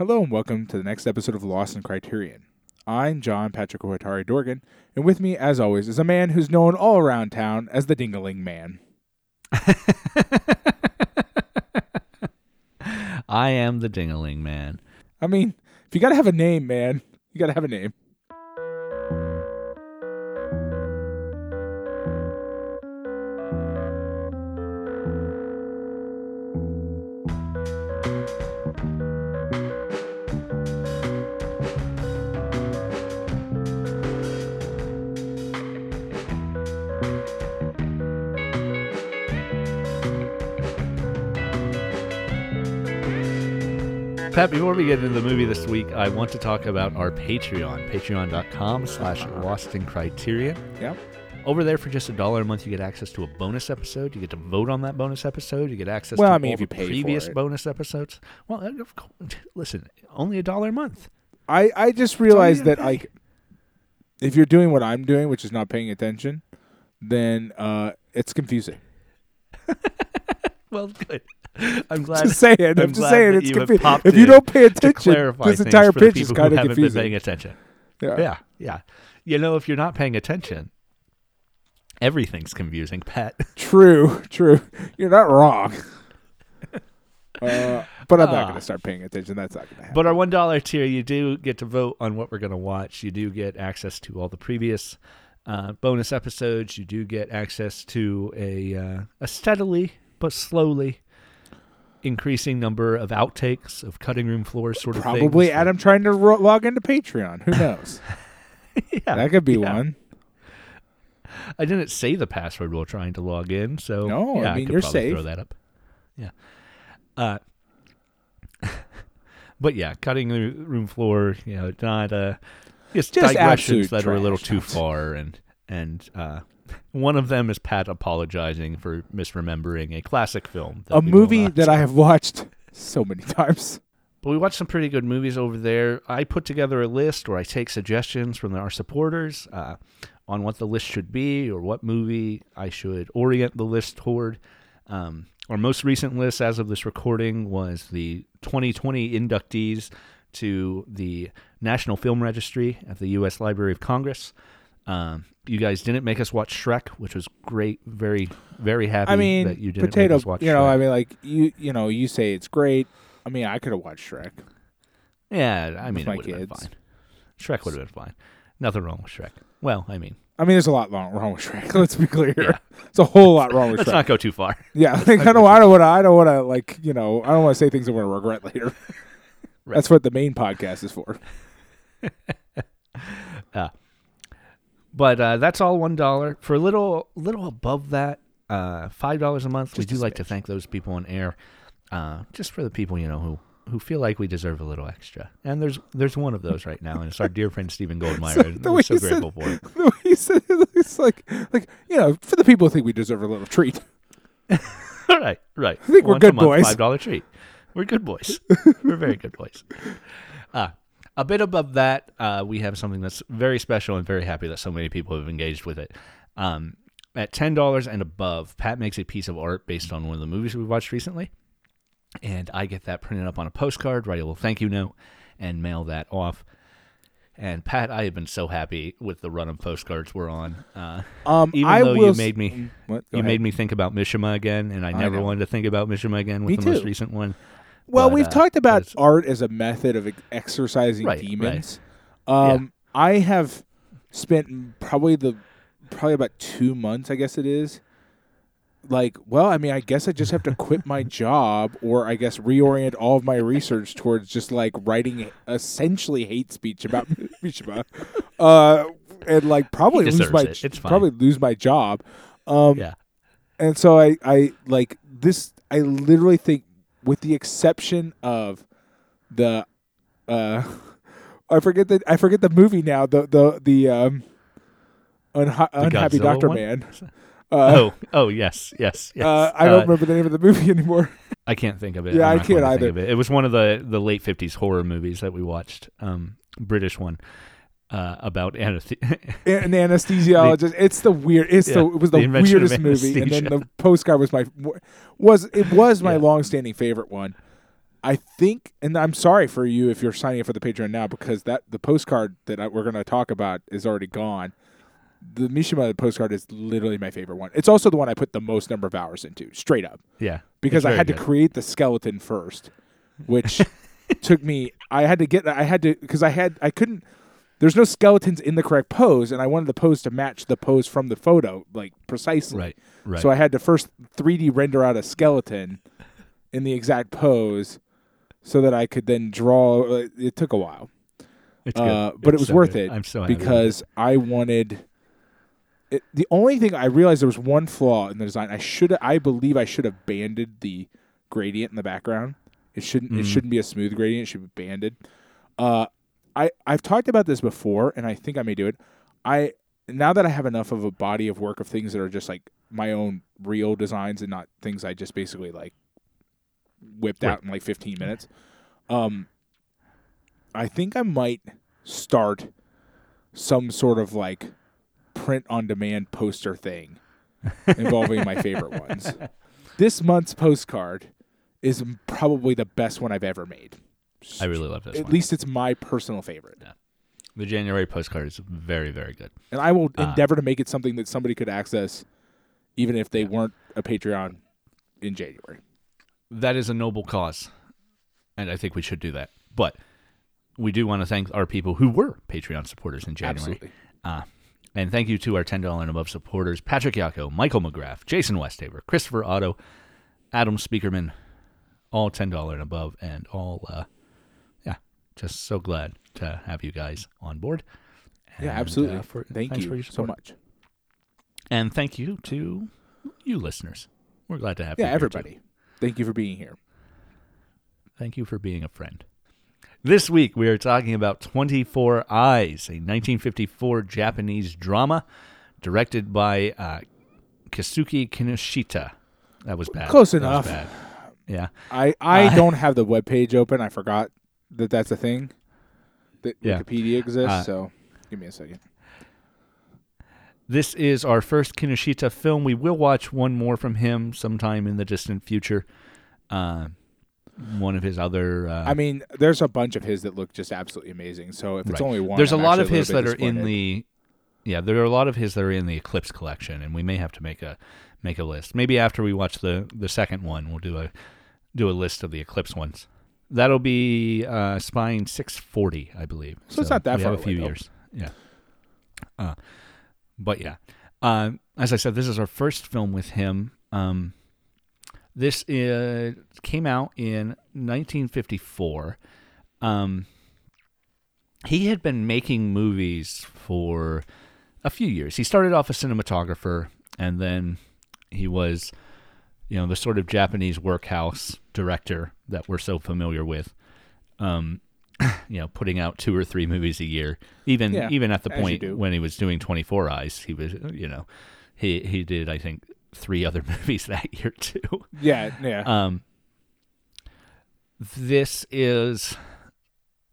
Hello and welcome to the next episode of Lost in Criterion. I'm John Patrick Huatari Dorgan, and with me, as always, is a man who's known all around town as the Dingaling Man. I am the Dingaling Man. I mean, if you gotta have a name, man, you gotta have a name. Pat, before we get into the movie this week, I want to talk about our Patreon, patreon.com slash lost in criterion. Yep. Over there, for just a dollar a month, you get access to a bonus episode. You get to vote on that bonus episode. You get access Well, to I mean, all if you the pay for previous it. bonus episodes. Well, listen, only a dollar a month. I, I just realized that like if you're doing what I'm doing, which is not paying attention, then uh, it's confusing. Well, good. I'm glad. just saying. I'm, I'm just saying it's you have confusing. popped If you don't pay attention, this entire pitch is kind of confusing. paying attention. Yeah. Yeah, yeah. You know, if you're not paying attention, everything's confusing, Pat. True, true. You're not wrong. uh, but I'm not Ah. going to start paying attention. That's not going to happen. But our one dollar tier, you do get to vote on what we're going to watch. You do get access to all the previous uh, bonus episodes. You do get access to a uh, a steadily but slowly increasing number of outtakes of cutting room floors, sort of Probably things. Adam trying to ro- log into Patreon. Who knows? yeah, that could be yeah. one. I didn't say the password while trying to log in, so No, yeah, I mean, could you're probably safe. Throw that up. Yeah. Uh, but yeah, cutting the room floor, you know, not uh, just, Just digressions that are a little too far, and and uh, one of them is Pat apologizing for misremembering a classic film, that A movie that I have watched so many times. But we watched some pretty good movies over there. I put together a list where I take suggestions from our supporters uh, on what the list should be or what movie I should orient the list toward. Um, our most recent list, as of this recording, was the 2020 inductees to the National Film Registry at the U.S. Library of Congress. Um, you guys didn't make us watch Shrek, which was great. Very, very happy I mean, that you didn't potato. make us watch you know, Shrek. I mean, like you, you know, you say it's great. I mean, I could have watched Shrek. Yeah, I mean, my it would have been kids. fine. Shrek would have been fine. Nothing wrong with Shrek. Well, I mean, I mean, there's a lot wrong, wrong with Shrek. Let's be clear. Yeah. It's a whole lot wrong with let's Shrek. not go too far. yeah, like, I don't. I don't want to. I don't want to. Like you know. I don't want to say things I'm going to regret later. Right. That's what the main podcast is for. But uh, that's all one dollar for a little, little above that, uh, five dollars a month. we do like to thank those people on air, uh, just for the people you know who who feel like we deserve a little extra. And there's there's one of those right now, and it's our dear friend Stephen Goldmeyer. and we're so you said- grateful for it. The way you said it, it's like, like you know, for the people who think we deserve a little treat. right, right. I think we're good boys. Five dollar treat. We're good boys. we're very good boys. Uh, a bit above that, uh, we have something that's very special and very happy that so many people have engaged with it. Um, at ten dollars and above, Pat makes a piece of art based on one of the movies we watched recently, and I get that printed up on a postcard, write a little thank you note, and mail that off. And Pat, I have been so happy with the run of postcards we're on. Uh, Um, even I though you made me What? You ahead. made me think about Mishima again, and I I never know. wanted to think about Mishima again with Me the most recent one. Well, but, we've uh, talked about art as a method of ex- exercising Right, right. demons. Um, I have spent probably the probably about two months, I guess it is. Like, well, I mean, I guess I just have to quit my job, or I guess reorient all of my research towards just like writing essentially hate speech about Mishima, uh, and like probably lose my it. It's probably lose my job. Um, Yeah, and so I, I like this. I literally think, with the exception of the, uh, I forget the I forget the movie now. The the the um, unha- unhappy Godzilla Doctor one? Man. Uh, oh, oh yes, yes, yes. uh, I don't Uh, remember the name of the movie anymore. I can't think of it. Yeah, I can't either. Think of it. it was one of the the late '50s horror movies that we watched. Um, British one. Uh, about anesthe- an anesthesiologist. it's the weird. It's the it was the the, weirdest movie, and then the postcard was my was it was my Yeah. long-standing favorite one. I think, and I'm sorry for you if you're signing up for the Patreon now because that the postcard that I, we're going to talk about is already gone. The Mishima postcard is literally my favorite one. It's also the one I put the most number of hours into, straight up, Yeah. because I had to create the skeleton first, which took me. I had to get. I had to because I had. I couldn't. There's no skeletons in the correct pose, and I wanted the pose to match the pose from the photo, like precisely. Right. Right. So I had to first 3D render out a skeleton in the exact pose, so that I could then draw. uh, It took a while, it's uh, but it was so worth good. it I'm so happy because I wanted. It, the only thing I realized there was one flaw in the design. I should. I believe I should have banded the gradient in the background. It shouldn't. It Mm. shouldn't be a smooth gradient. It should be banded. Uh, I I've talked about this before, and I think I may do it. I now that I have enough of a body of work of things that are just like my own real designs and not things I just basically like whipped Right. out in like 15 minutes. Um, I think I might start some sort of like print on demand poster thing involving my favorite ones. This month's postcard is probably the best one I've ever made. I really love this At one. least it's my personal favorite. Yeah. The January postcard is very, very good. And I will Ah. endeavor to make it something that somebody could access even if they weren't a Patreon in January. That is a noble cause, and I think we should do that. But we do want to thank our people who were Patreon supporters in January. Absolutely. Uh, and thank you to our $10 and above supporters Patrick Yako, Michael McGrath, Jason Westhaver, Christopher Otto, Adam Speakerman, all $10 and above, and all, uh, yeah, just so glad to have you guys on board. Yeah, And, absolutely. uh, for- Thank you for your so much. And thank you to you listeners. We're glad to have you. Yeah, here, too. everybody. Thank you for being here. Thank you for being a friend. This week we are talking about 24 Eyes, a 1954 Japanese drama directed by uh, Kasuki Kinoshita. That was bad. Close That enough. bad. Yeah. I I Uh, don't have the web page open. I forgot that that's a thing that Yeah. Wikipedia exists. Uh, so give me a second. This is our first Kinoshita film. We will watch one more from him sometime in the distant future. Uh, one of his other. Uh, I mean, there's a bunch of his that look just absolutely amazing. So if it's Right. only one, There's I'm a lot of his that are in the yeah, there are a lot of his that are in the Eclipse collection, and we may have to make a make a list. Maybe after we watch the the second one, we'll do a do a list of the Eclipse ones. That'll be uh, Spine 640, I believe. So it's not that we far have a few though. years. Yeah. Uh, but yeah, uh, as I said, this is our first film with him. Um, this uh, came out in 1954. Um, he had been making movies for a few years. He started off a cinematographer, and then he was, you know, the sort of Japanese workhouse director that we're so familiar with. Um, you know, putting out two or three movies a year. Even Yeah, even at the point when he was doing Twenty Four Eyes, he was, you know, he he did I think three other movies that year too. Yeah, yeah. Um, this is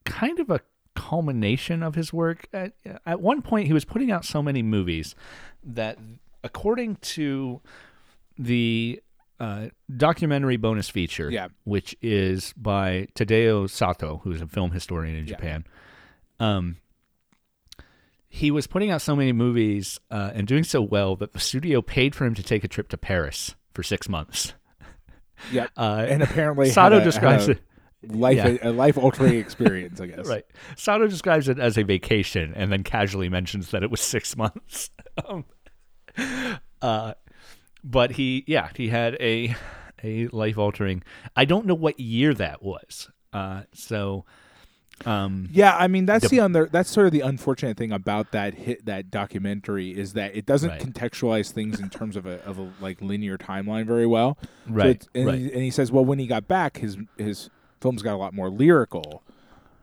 kind of a culmination of his work. At, at one point, he was putting out so many movies that, according to the uh, documentary bonus feature, Yeah. which is by Tadao Sato, who's a film historian in Yeah. Japan, um, he was putting out so many movies uh, and doing so well that the studio paid for him to take a trip to Paris for six months. yeah. Uh, and apparently, Sato a- describes it a life yeah. a life altering experience. I guess. right. Sato describes it as a vacation, and then casually mentions that it was six months. um, uh, but he, yeah, he had a a life altering. I don't know what year that was. Uh, so, um, Yeah, I mean that's The- the under that's sort of the unfortunate thing about that hit that documentary is that it doesn't Right. contextualize things in terms of a of a like linear timeline very well. Right, it's- and, right. he, and he says, well, when he got back, his his films got a lot more lyrical.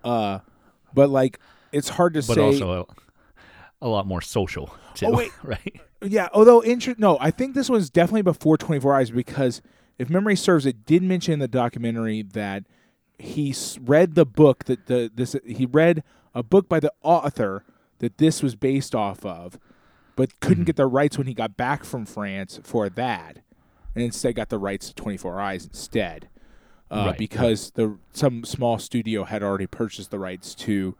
Uh, but like it's hard to but say. also a, a lot more social too. Oh, wait. right? Yeah, although inter- no, I think this was definitely before 24 Eyes because if memory serves, it did mention in the documentary that he read the book that the this he read a book by the author that this was based off of, but couldn't get the rights when he got back from France for that, and instead got the rights to 24 Eyes instead. uh, Right, because the some small studio had already purchased the rights to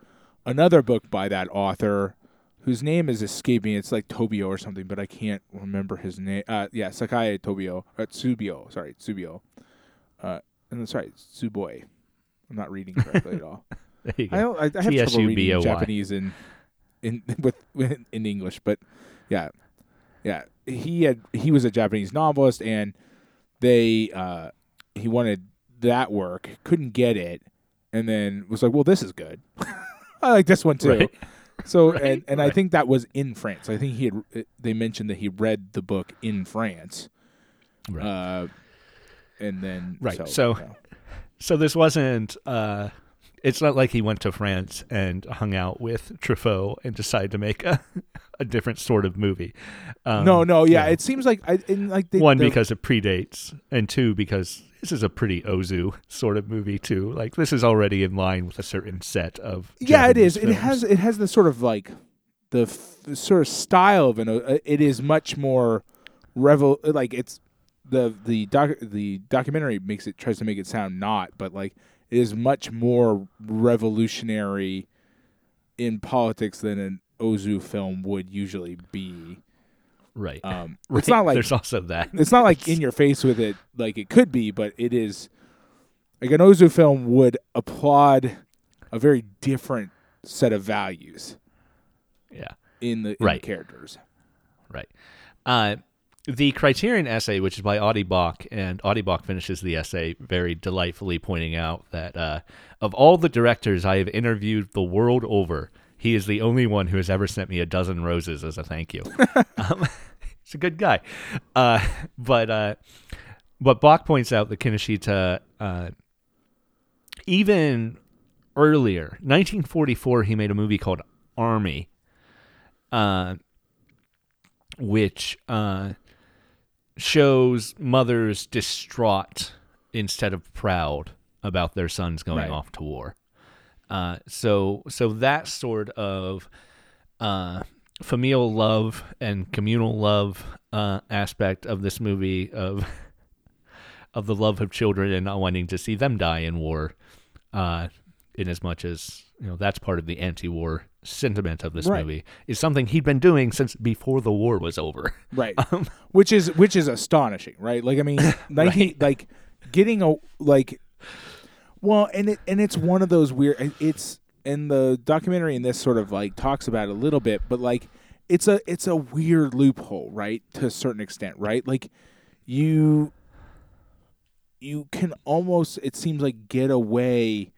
another book by that author, whose name is escaping. It's like Tobio or something, but I can't remember his name. Uh, yeah, Sakai Tobio, uh, Tsubio. Sorry, Tsubio. Uh, and that's right, Tsuboi. I'm not reading correctly at all. There you go. I don't. I, I have trouble reading. Japanese in in with, with in English, but yeah, yeah. He had he was a Japanese novelist, and they uh, he wanted that work, couldn't get it, and then was like, "Well, this is good. I like this one too." Right. So Right, and and I think that was in France. I think he had they mentioned that he read the book in France, Right. uh, and then Right, So, so- yeah. So this wasn't. Uh, it's not like he went to France and hung out with Truffaut and decided to make a, a different sort of movie. Um, no, no, yeah. know, It seems like I like they, one because it predates, and two because this is a pretty Ozu sort of movie too. Like this is already in line with a certain set of. yeah, it Japanese is. It has it has the sort of like the f- the sort of style of an. Uh, it is much more revel like it's the the doc the documentary makes it tries to make it sound not, but like it is much more revolutionary in politics than an Ozu film would usually be. Right. Um, right. It's not like there's also that. it's not like in your face with it like it could be, but it is like an Ozu film would applaud a very different set of values Yeah. in the, in Right. the characters. Right. Uh, the Criterion essay, which is by Audie Bock, and Audie Bock finishes the essay very delightfully pointing out that uh, of all the directors I have interviewed the world over, he is the only one who has ever sent me a dozen roses as a thank you. um, he's a good guy. Uh, but uh, but Bock points out that Kinoshita, uh, even earlier, 1944, he made a movie called Army. Uh, which uh, shows mothers distraught instead of proud about their sons going Right. off to war. Uh, so, so that sort of uh, familial love and communal love uh, aspect of this movie of of the love of children and not wanting to see them die in war, uh, in as much as you know that's part of the anti-war sentiment of this Right. movie is something he'd been doing since before the war was over. Right. Um, which is which is astonishing, right? Like I mean, 19, like getting a like well, and it and it's one of those weird it's and the documentary and this sort of like talks about it a little bit, but like it's a it's a weird loophole, right? To a certain extent, right? Like you you can almost it seems like get away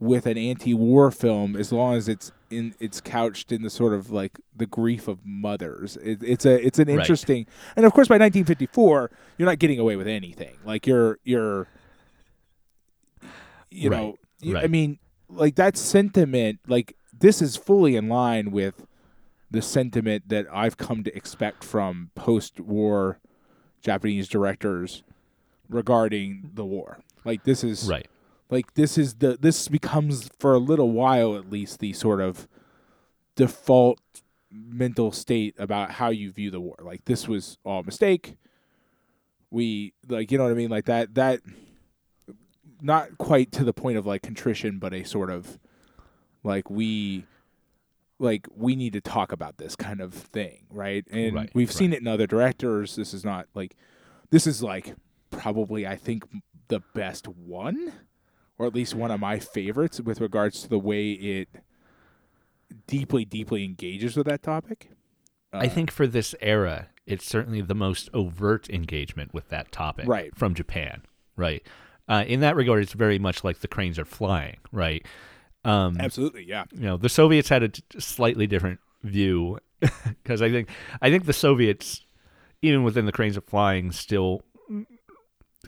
with an anti-war film as long as it's in it's couched in the sort of like the grief of mothers. It, it's a it's an Right. interesting and of course by 1954 you're not getting away with anything. Like you're you're you Right, know you- I mean like that sentiment like this is fully in line with the sentiment that I've come to expect from post-war Japanese directors regarding the war. Like this is right. like this is the this becomes for a little while at least the sort of default mental state about how you view the war. Like this was all a mistake. We like you know what I mean like that that not quite to the point of like contrition but a sort of like we like we need to talk about this kind of thing, right? And Right, we've seen it in other directors. This is not like this is like probably I think the best one or at least one of my favorites with regards to the way it deeply deeply engages with that topic. I Uh, think for this era, it's certainly the most overt engagement with that topic Right. from Japan. Right. Uh, in that regard, it's very much like the cranes are flying. Right. Um, absolutely, yeah. you know the Soviets had a t- slightly different view because I think I think the Soviets, even within the Cranes of Flying, still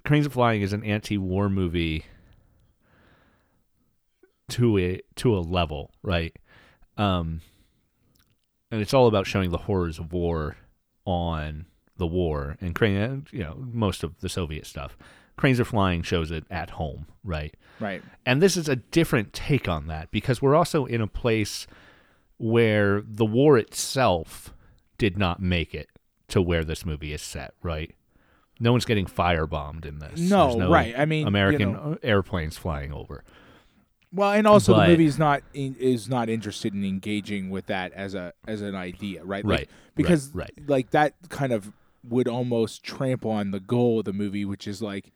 Cranes of Flying is an anti-war movie to a to a level, right? Um, and it's all about showing the horrors of war on the war and crane, you know, most of the Soviet stuff. Cranes Are Flying shows it at home, right? Right. And this is a different take on that because we're also in a place where the war itself did not make it to where this movie is set, right? No one's getting firebombed in this. No, no right. I mean, you American know- airplanes flying over. Well, and also But- the movie's not in, is not interested in engaging with that as a as an idea, right? Like, Right, Because right. like that kind of would almost trample on the goal of the movie, which is like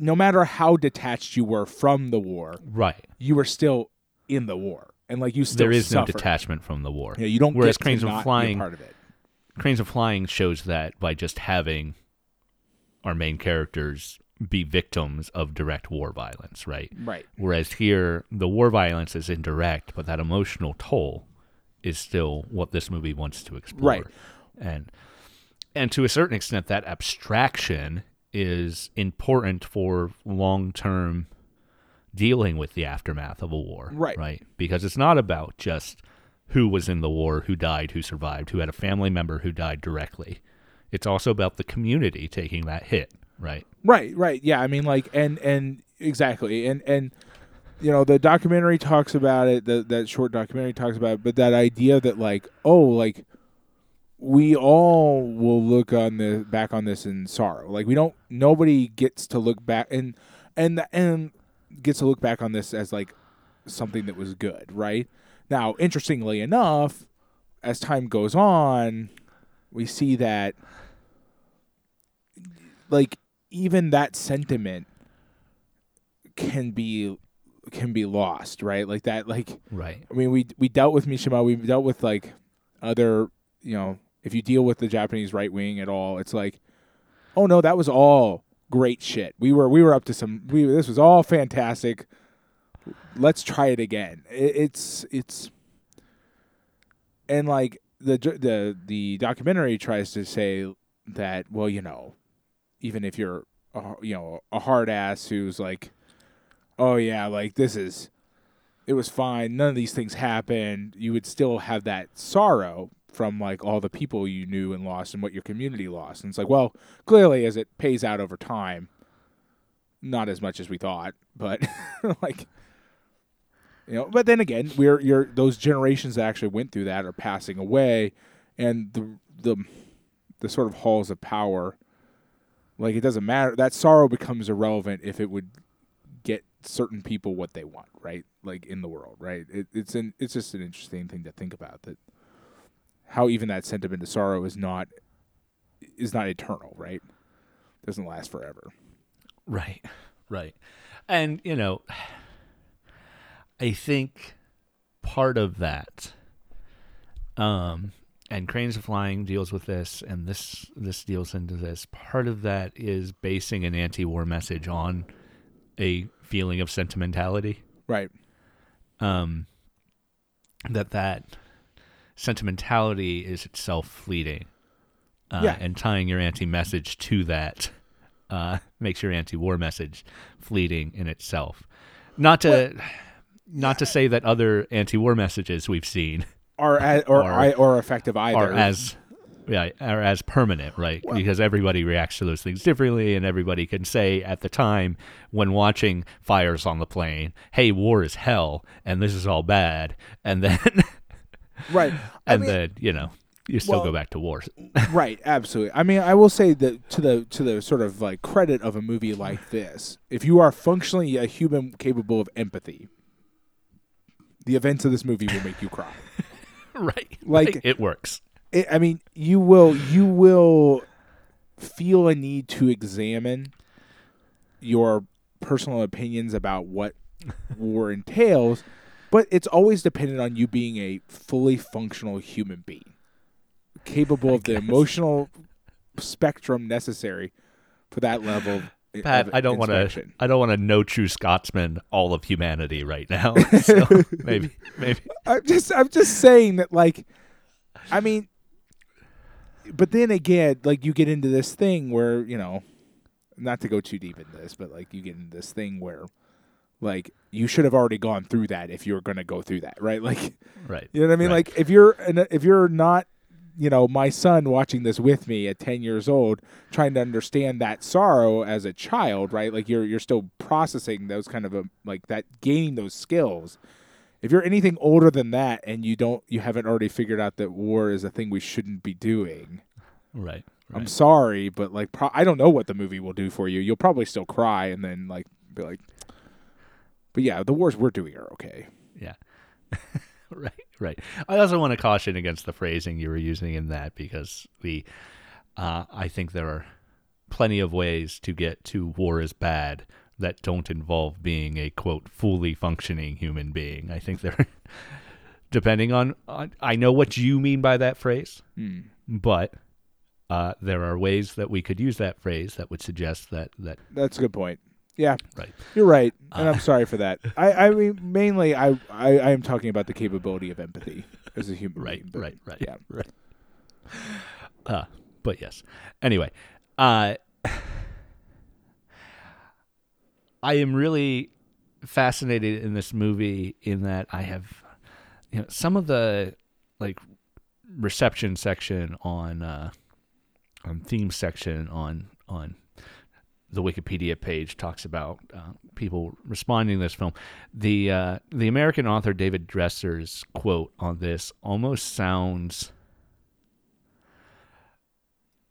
no matter how detached you were from the war, Right. you were still in the war, and like you still There is no detachment from the war. Yeah, you don't. Whereas get Cranes to of not Flying- part of it. Cranes of Flying shows that by just having our main characters be victims of direct war violence, right? Right. Whereas here, the war violence is indirect, but that emotional toll is still what this movie wants to explore. Right. And and to a certain extent, that abstraction is important for long term dealing with the aftermath of a war. Right. Right. Because it's not about just who was in the war, who died, who survived, who had a family member who died directly. It's also about the community taking that hit, right? Right, right. Yeah, I mean like and and exactly. And and you know, the documentary talks about it, the that short documentary talks about it, but that idea that like, oh, like we all will look on the back on this in sorrow. Like we don't nobody gets to look back and and and gets to look back on this as like something that was good, right? Now, interestingly enough, as time goes on, we see that like even that sentiment can be can be lost, right? Like that like Right. I mean we we dealt with Mishima, we dealt with like other, you know, if you deal with the Japanese right wing at all, it's like oh no, that was all great shit. We were we were up to some we this was all fantastic. Let's try it again. It, it's it's and like the the the documentary tries to say that well, you know, even if you're a, you know a hard ass who's like oh yeah, like this is it was fine. None of these things happened. You would still have that sorrow from like all the people you knew and lost and what your community lost. And it's like, well, clearly as it pays out over time, not as much as we thought, but like you know, but then again, we're you're those generations that actually went through that are passing away and the the the sort of halls of power like it doesn't matter that sorrow becomes irrelevant if it would get certain people what they want, right? Like in the world, right? It, it's an it's just an interesting thing to think about that how even that sentiment of sorrow is not is not eternal, right? Doesn't last forever. Right, right. And, you know, I think part of that, um, and Cranes of Flying deals with this, and this this deals into this. Part of that is basing an anti-war message on a feeling of sentimentality. Right. Um, that that sentimentality is itself fleeting, uh, Yeah. and tying your anti-message to that uh, makes your anti-war message fleeting in itself. Not to not to say that other anti-war messages we've seen are as, or I, or effective either. are as yeah are as permanent, right? because everybody reacts to those things differently, and everybody can say at the time when watching fires on the plain, "Hey, war is hell, and this is all bad," and then right. And mean, then you know you still well- go back to war. right, absolutely. I mean, I will say that to the to the sort of like credit of a movie like this, if you are functionally a human capable of empathy, the events of this movie will make you cry. right, Like- it works. it, I mean, you will you will feel a need to examine your personal opinions about what war entails, but it's always dependent on you being a fully functional human being, capable of the emotional spectrum necessary for that level. Pat, of I don't want to. I don't want to no true Scotsman all of humanity right now. So maybe, maybe. I'm just I'm just saying that like I mean but then again, like you get into this thing where, you know, not to go too deep into this, but like you get into this thing where like you should have already gone through that if you're going to go through that, right? Like Right. you know what I mean? Right. Like if you're an, if you're not, you know, my son watching this with me at 10 years old trying to understand that sorrow as a child, right? Like you're you're still processing those kind of a, like that gaining those skills. If you're anything older than that and you don't you haven't already figured out that war is a thing we shouldn't be doing, Right. I'm sorry, but like pro- I don't know what the movie will do for you. You'll probably still cry and then like be like, but yeah, the wars we're doing are okay. Yeah. right, right. I also want to caution against the phrasing you were using in that because the uh, I think there are plenty of ways to get to war is bad that don't involve being a quote fully functioning human being. I think there depending on, on I know what you mean by that phrase, Hmm. but uh, there are ways that we could use that phrase that would suggest that that That's a good point. Yeah, Right. You're right, and Uh, I'm sorry for that. I, I mean, mainly, I, I, I am talking about the capability of empathy as a human right, being. right, right, Yeah, right. Uh, but yes. Anyway, uh, I am really fascinated in this movie in that I have, you know, some of the like reception section on uh, on theme section on on the Wikipedia page talks about uh, people responding to this film. The uh, the American author David Desser's quote on this almost sounds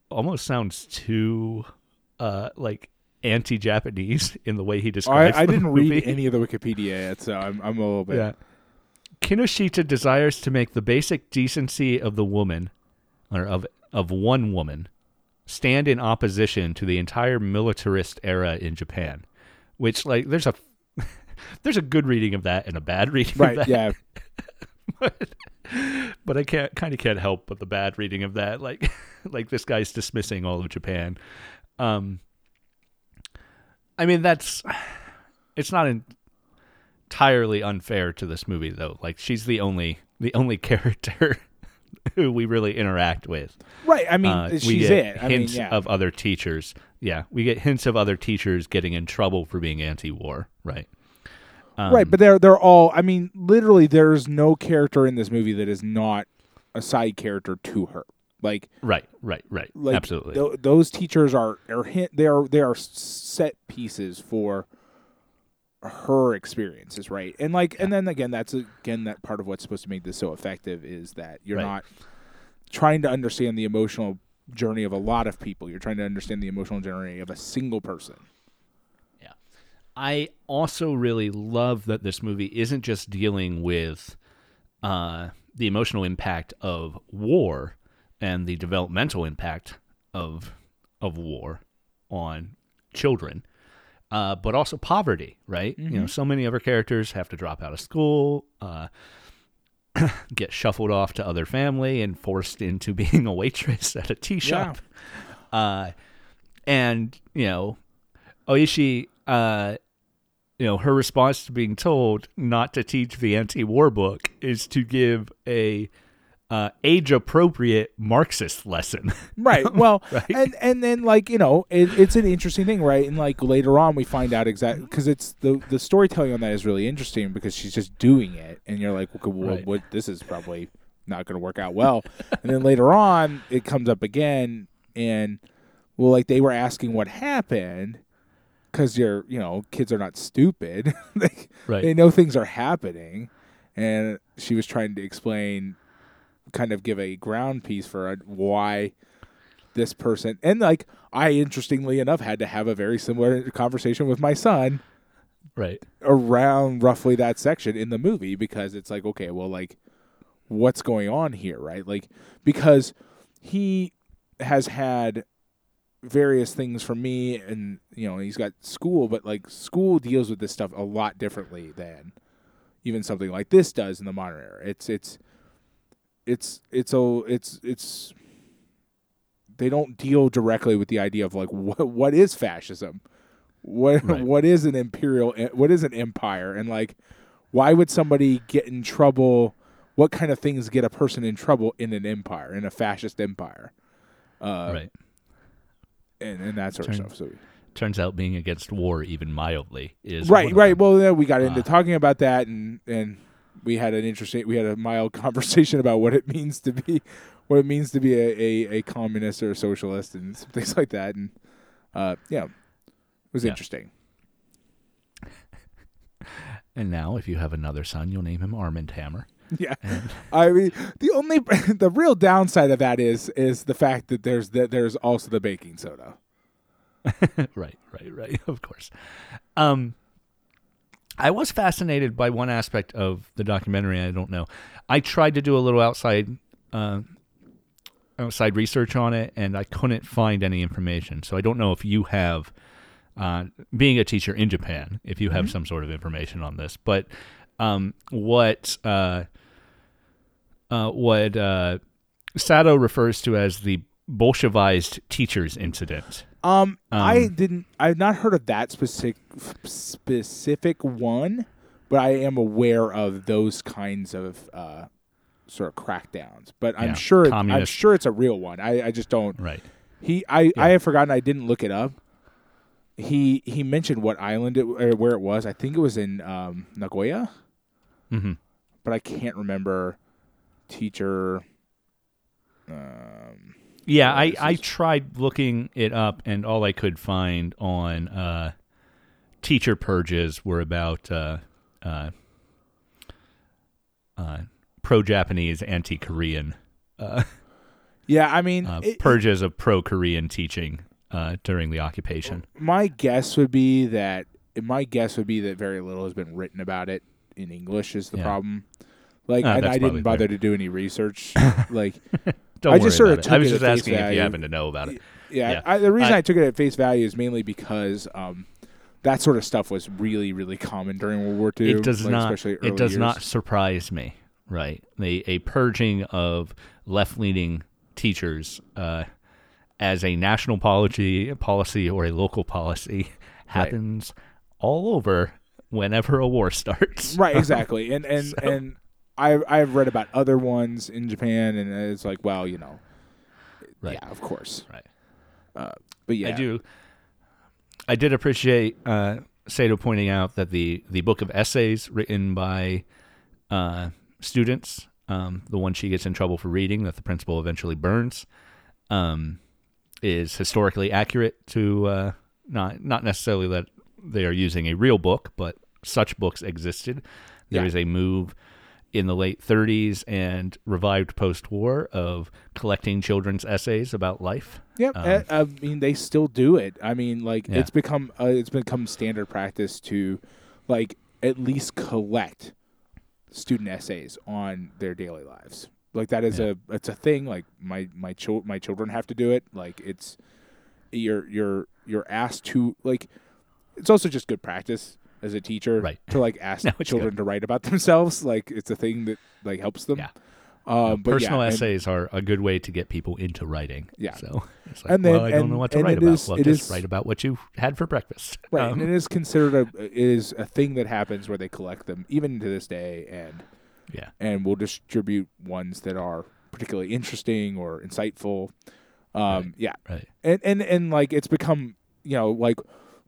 almost sounds too uh, like anti-Japanese in the way he I, describes. I the didn't movie. read any of the Wikipedia yet, so I'm, I'm a little bit. Yeah. Kinoshita desires to make the basic decency of the woman, or of of one woman, stand in opposition to the entire militarist era in Japan. Which, like, there's a there's a good reading of that and a bad reading Right. of that. Yeah. but, but I can't kind of can't help but the bad reading of that. Like, like this guy's dismissing all of Japan. Um, I mean, that's it's not entirely unfair to this movie though. Like, she's the only the only character who we really interact with. Right. I mean, Uh, we she's get it. I mean, hints yeah. of other teachers. Yeah, we get hints of other teachers getting in trouble for being anti-war. Right. Um, right, but they're they're all. I mean, literally, there's no character in this movie that is not a side character to her. Like, right, right, right. like Absolutely. tho- those teachers are are hint. They are they are set pieces for her experiences, right? And like, and then again, that's again that part of what's supposed to make this so effective is that you're Right. not trying to understand the emotional journey of a lot of people. You're trying to understand the emotional journey of a single person. Yeah, I also really love that this movie isn't just dealing with uh, the emotional impact of war and the developmental impact of of war on children, uh, but also poverty. Right? You know, so many of our characters have to drop out of school. Uh, get shuffled off to other family and forced into being a waitress at a tea shop. Uh, and, you know, Oishi, uh, you know, her response to being told not to teach the anti-war book is to give a uh, age-appropriate Marxist lesson. right well Right. and and then like you know it, it's an interesting thing right and like later on we find out exactly because it's the the storytelling on that is really interesting because she's just doing it and you're like okay, well Right. what this is probably not going to work out well and then later on it comes up again and well like they were asking what happened because you're you know kids are not stupid they, Right. they know things are happening and she was trying to explain kind of give a ground piece for uh, why this person and like I interestingly enough had to have a very similar conversation with my son right. around roughly that section in the movie because it's like okay well like what's going on here right like because he has had various things from me and you know he's got school but like school deals with this stuff a lot differently than even something like this does in the modern era it's it's it's it's a it's it's they don't deal directly with the idea of like what what is fascism? What Right. what is an imperial what is an empire? And like why would somebody get in trouble? What kind of things get a person in trouble in an empire in a fascist empire? Uh right. and, and that sort of stuff so Turns out being against war, even mildly, is right right. well then we got into Uh, talking about that and and we had an interesting we had a mild conversation about what it means to be what it means to be a, a, a communist or a socialist and some things like that and uh yeah it was Yeah. interesting And now, if you have another son, you'll name him Armand Hammer. Yeah, I mean the only the real downside of that is is the fact that there's that there's also the baking soda. right, right, right. Of course. Um, I was fascinated by one aspect of the documentary. I don't know. I tried to do a little outside uh, outside research on it, and I couldn't find any information. So I don't know if you have, uh, being a teacher in Japan, if you have some sort of information on this. But um, what uh, uh, what uh, Sato refers to as the Bolshevized teachers incident. Um, I Um, didn't. I've not heard of that specific specific one, but I am aware of those kinds of uh, sort of crackdowns. But I'm Yeah, sure. I'm sure it's a real one. I, I just don't. Right. He. I. I have forgotten. I didn't look it up. He. He mentioned what island it or where it was. I think it was in um, Nagoya, hmm but I can't remember. Teacher. Um, Yeah, I, I tried looking it up, and all I could find on uh, teacher purges were about uh, uh, uh, pro-Japanese, anti-Korean uh, yeah. I mean, uh, it- purges of pro-Korean teaching uh, during the occupation. my guess would be that my guess would be that very little has been written about it in English is the Yeah. problem. Like, Ah, and I didn't bother to do any research. like, Don't I worry just sorta it. took I was it just asking if value. you happen to know about it. yeah, Yeah. I, the reason I, I- took it at face value is mainly because um, that sort of stuff was really, really common during World War II. it does like, not it does years. not surprise me right a, a purging of left-leaning teachers uh, as a national policy policy or a local policy happens all over whenever a war starts Right, exactly. And and So- and I I've read about other ones in Japan, and it's like, well, you know, Right. yeah, of course. right Uh, but yeah, i do i did appreciate uh, Sato pointing out that the the book of essays written by uh, students um, the one she gets in trouble for reading that the principal eventually burns um, is historically accurate to uh, not not necessarily that they are using a real book, but such books existed. There Yeah. is a move in the late 30s and revived post-war of collecting children's essays about life. Yep. Um, I, I mean, they still do it. I mean, like Yeah. it's become uh, it's become standard practice to, like, at least collect student essays on their daily lives. Like that is Yeah. a it's a thing. Like my my chil- my children have to do it. Like it's you're you're you're asked to like. It's also just good practice as a teacher Right. to like ask No, children to write about themselves. Like it's a thing that like helps them. Yeah. Um, but Personal yeah, and- essays are a good way to get people into writing. Yeah. So it's like, And then- well, I don't and- know what to write about. is- well, just is- write about what you had for breakfast. Right, Um, and it is considered a it is a thing that happens where they collect them even to this day, and yeah. and will distribute ones that are particularly interesting or insightful. Um, Right. Yeah, Right. and and and like it's become you know like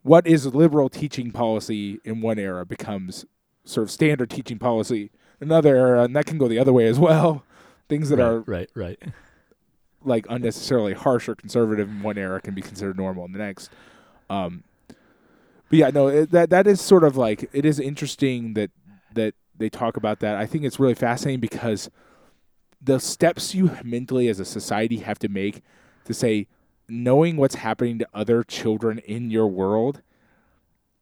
what is liberal teaching policy in one era becomes sort of standard teaching policy in another era, and that can go the other way as well. Things that right, are right, right. like unnecessarily harsh or conservative in one era can be considered normal in the next. Um, but yeah, no, it, that that is sort of like it is interesting that that they talk about that. I think it's really fascinating because the steps you mentally as a society have to make to say knowing what's happening to other children in your world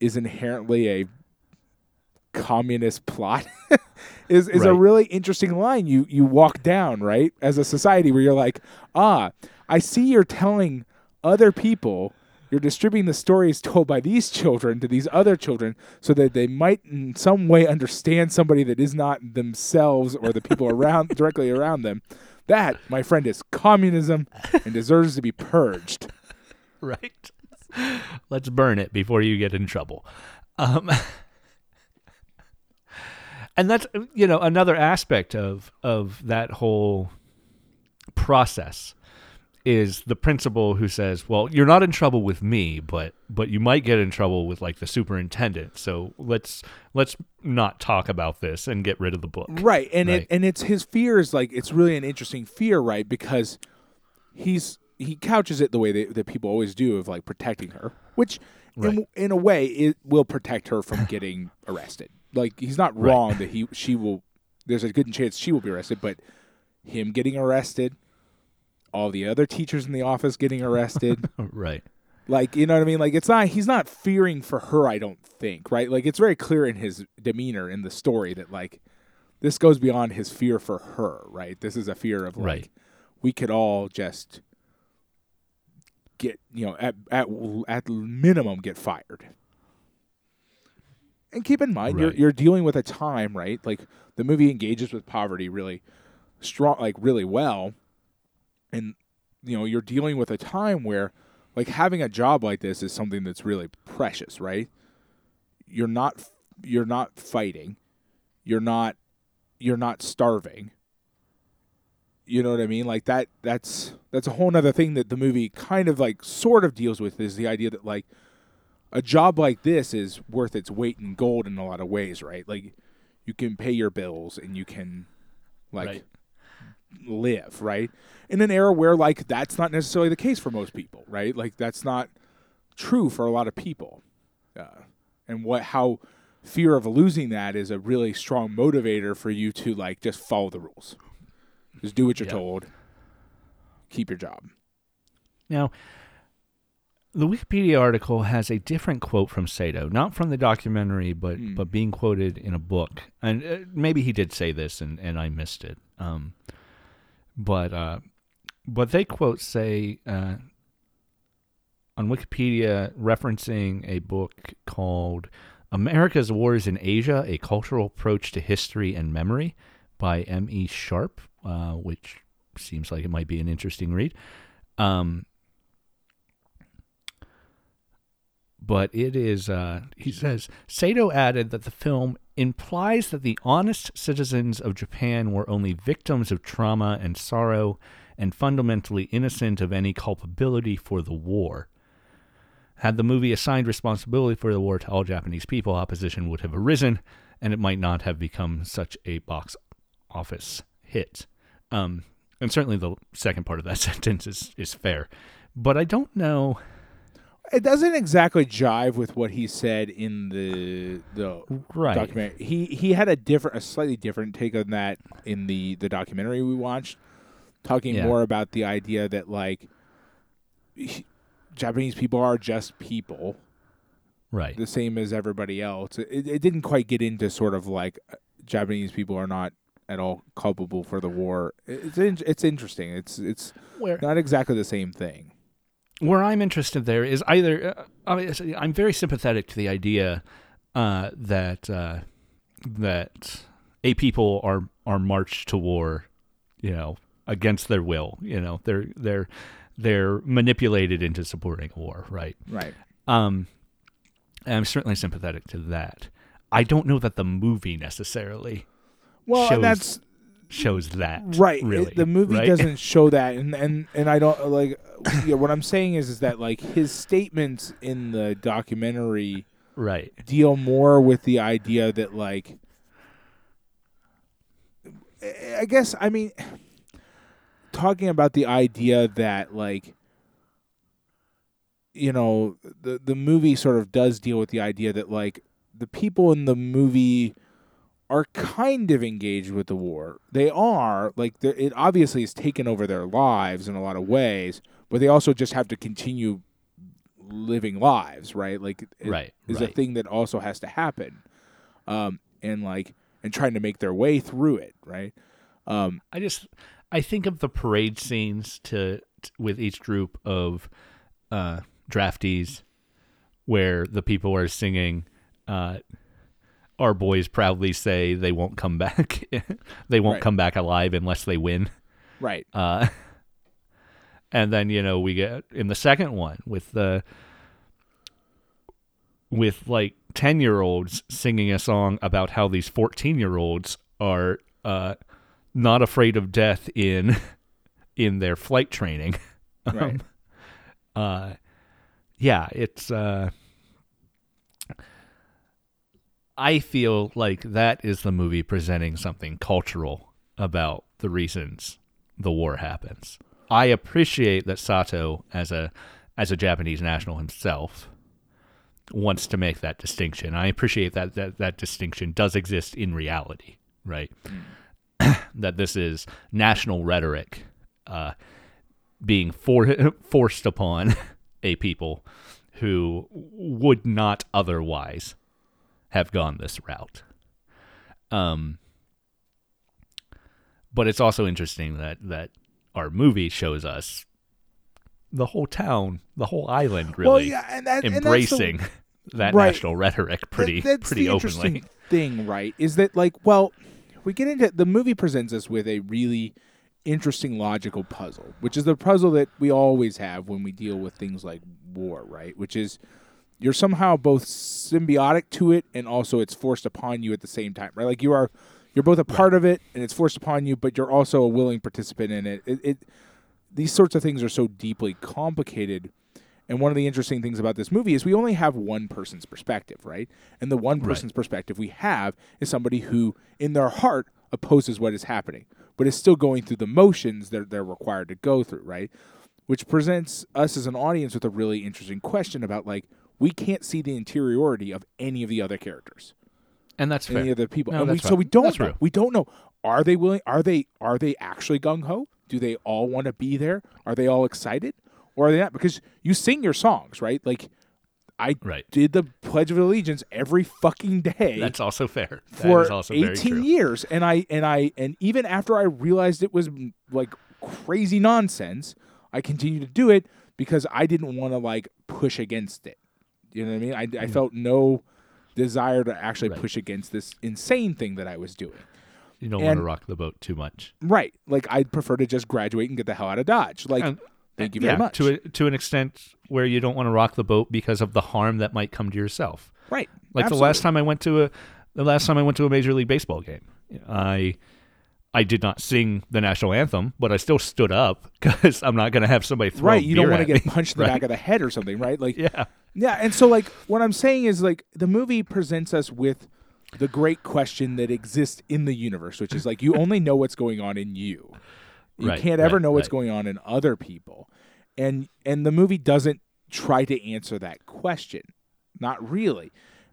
is inherently a communist plot. is is a really interesting line you you walk down right? As a society where you're like ah i see you're telling other people you're distributing the stories told by these children to these other children so that they might in some way understand somebody that is not themselves or the people around directly around them that my friend is communism and deserves to be purged right? Let's burn it before you get in trouble. Um, and that's you know another aspect of of that whole process is the principal who says, "Well, you're not in trouble with me, but but you might get in trouble with like the superintendent. So let's let's not talk about this and get rid of the book." right and Right. it and it's his fear is like it's really an interesting fear right because he's he couches it the way that, that people always do of like protecting her which in, Right. in a way it will protect her from getting arrested like he's not Right. wrong that he she will there's a good chance she will be arrested, but him getting arrested, all the other teachers in the office getting arrested, right. like you know what I mean? Like it's not he's not fearing for her, I don't think, right? Like it's very clear in his demeanor in the story that like this goes beyond his fear for her, right? This is a fear of like Right. we could all just get you know at at at minimum get fired. And keep in mind you're you're dealing with a time, right? Like the movie engages with poverty really strong like really well. And you know, you're dealing with a time where like having a job like this is something that's really precious, right? You're not you're not fighting. You're not you're not starving. You know what I mean? Like that that's that's a whole nother thing that the movie kind of like sort of deals with is the idea that like a job like this is worth its weight in gold in a lot of ways, right? Like you can pay your bills and you can like Right. Live, right? In an era where like that's not necessarily the case for most people, right? Like that's not true for a lot of people. Uh, and what how fear of losing that is a really strong motivator for you to like just follow the rules. Just do what you're Yeah. told. Keep your job. Now, the Wikipedia article has a different quote from Sato, not from the documentary, but Hmm. but being quoted in a book. And uh, maybe he did say this, and, and I missed it. Um, but uh, but they quote say uh, on Wikipedia referencing a book called "America's Wars in Asia: A Cultural Approach to History and Memory" by M. E. Sharpe, uh, which seems like it might be an interesting read. Um, but it is, uh, he says, Sato added that the film implies that the honest citizens of Japan were only victims of trauma and sorrow and fundamentally innocent of any culpability for the war. Had the movie assigned responsibility for the war to all Japanese people, opposition would have arisen, and it might not have become such a box office hit. Um, and certainly the second part of that sentence is, is fair. But I don't know. It doesn't exactly jive with what he said in the the Right. documentary. He he had a different, a slightly different take on that in the the documentary we watched, talking Yeah. more about the idea that like he- Japanese people are just people, Right. the same as everybody else. It, it didn't quite get into sort of like uh, Japanese people are not at all culpable for the war. It's in, it's interesting. It's it's Where not exactly the same thing. Where I'm interested there is either uh, obviously I'm very sympathetic to the idea uh, that uh, that a people are are marched to war, you know, against their will. You know, they're they're they're manipulated into supporting war, right? Right. Um, I'm certainly sympathetic to that. I don't know that the movie necessarily Well, shows and that's shows that. right. it- the movie right? doesn't show that, and and and I don't like. yeah, what I'm saying is, is that like his statements in the documentary right. deal more with the idea that like. I guess I mean, talking about the idea that like. You know, the the movie sort of does deal with the idea that like the people in the movie are kind of engaged with the war. They are like the- it obviously has taken over their lives in a lot of ways, but they also just have to continue living lives, right? Like it Right, is a thing that also has to happen, um, and like and trying to make their way through it, right? Um, I just I think of the parade scenes to, t with each group of uh, draftees, where the people are singing. Uh, our boys proudly say they won't come back. they won't Right. come back alive unless they win. right, Uh, and then you know we get in the second one with the with like 10 year olds singing a song about how these 14 year olds are uh, not afraid of death in in their flight training right. uh, yeah it's uh, i feel like that is the movie presenting something cultural about the reasons the war happens. I appreciate that sato as a as a japanese national himself wants to make that distinction. I appreciate that that, that distinction does exist in reality right? That this is national rhetoric uh, being for- forced upon a people who would not otherwise have gone this route. Um, but it's also interesting that that our movie shows us the whole town, the whole island, really well, yeah, and that, and that's the- embracing that Right. national rhetoric pretty That- that's pretty the openly. interesting thing, right? Is that like, well, we get into the movie presents us with a really interesting logical puzzle, which is the puzzle that we always have when we deal with things like war, right? Which is you're somehow both symbiotic to it and also it's forced upon you at the same time, right? Like you are you're both a part of it and it's forced upon you, but you're also a willing participant in it. It, it these sorts of things are so deeply complicated. And one of the interesting things about this movie is we only have one person's perspective, right? And the one Right. person's perspective we have is somebody who, in their heart, opposes what is happening, but is still going through the motions that they're required to go through, right? Which presents us as an audience with a really interesting question about like we can't see the interiority of any of the other characters And that's fair. any other people. No, and we, so we don't know. We don't know. Are they willing? Are they are they actually gung ho? Do they all want to be there? Are they all excited, or are they not? Because you sing your songs, right? Like I Right. did the Pledge of Allegiance every fucking day That's also fair. That for is also very 18 true. years, and I and I and even after I realized it was like crazy nonsense, I continued to do it because I didn't want to like push against it. You know what I mean? I, I felt no desire to actually. Right. push against this insane thing that I was doing. You don't want to rock the boat too much. Right. Like I'd prefer to just graduate and get the hell out of Dodge. Like And- thank you yeah, very much. To a, to an extent where you don't want to rock the boat because of the harm that might come to yourself. right. Like the last time I went to a the last time I went to a major league baseball game, I I did not sing the national anthem, but I still stood up because I'm not going to have somebody throw Right, you don't want to get punched in the Right. back of the head or something, right? Like Yeah, Yeah, and so like what I'm saying is like the movie presents us with the great question that exists in the universe, which is like you only know what's going on in you. You Right, can't ever right, know what's right. going on in other people. And and the movie doesn't try to answer that question. Not really.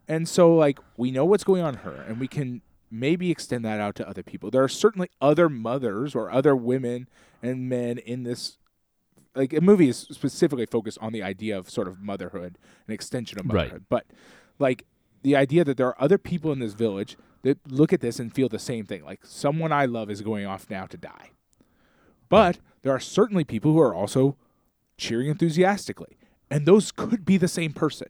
And so like we know what's going on her and we can maybe extend that out to other people. There are certainly other mothers or other women and men in this like a movie is specifically focused on the idea of sort of motherhood, an extension of Right. motherhood. But like the idea that there are other people in this village that look at this and feel the same thing. Like someone I love is going off now to die. But there are certainly people who are also cheering enthusiastically. And those could be the same person.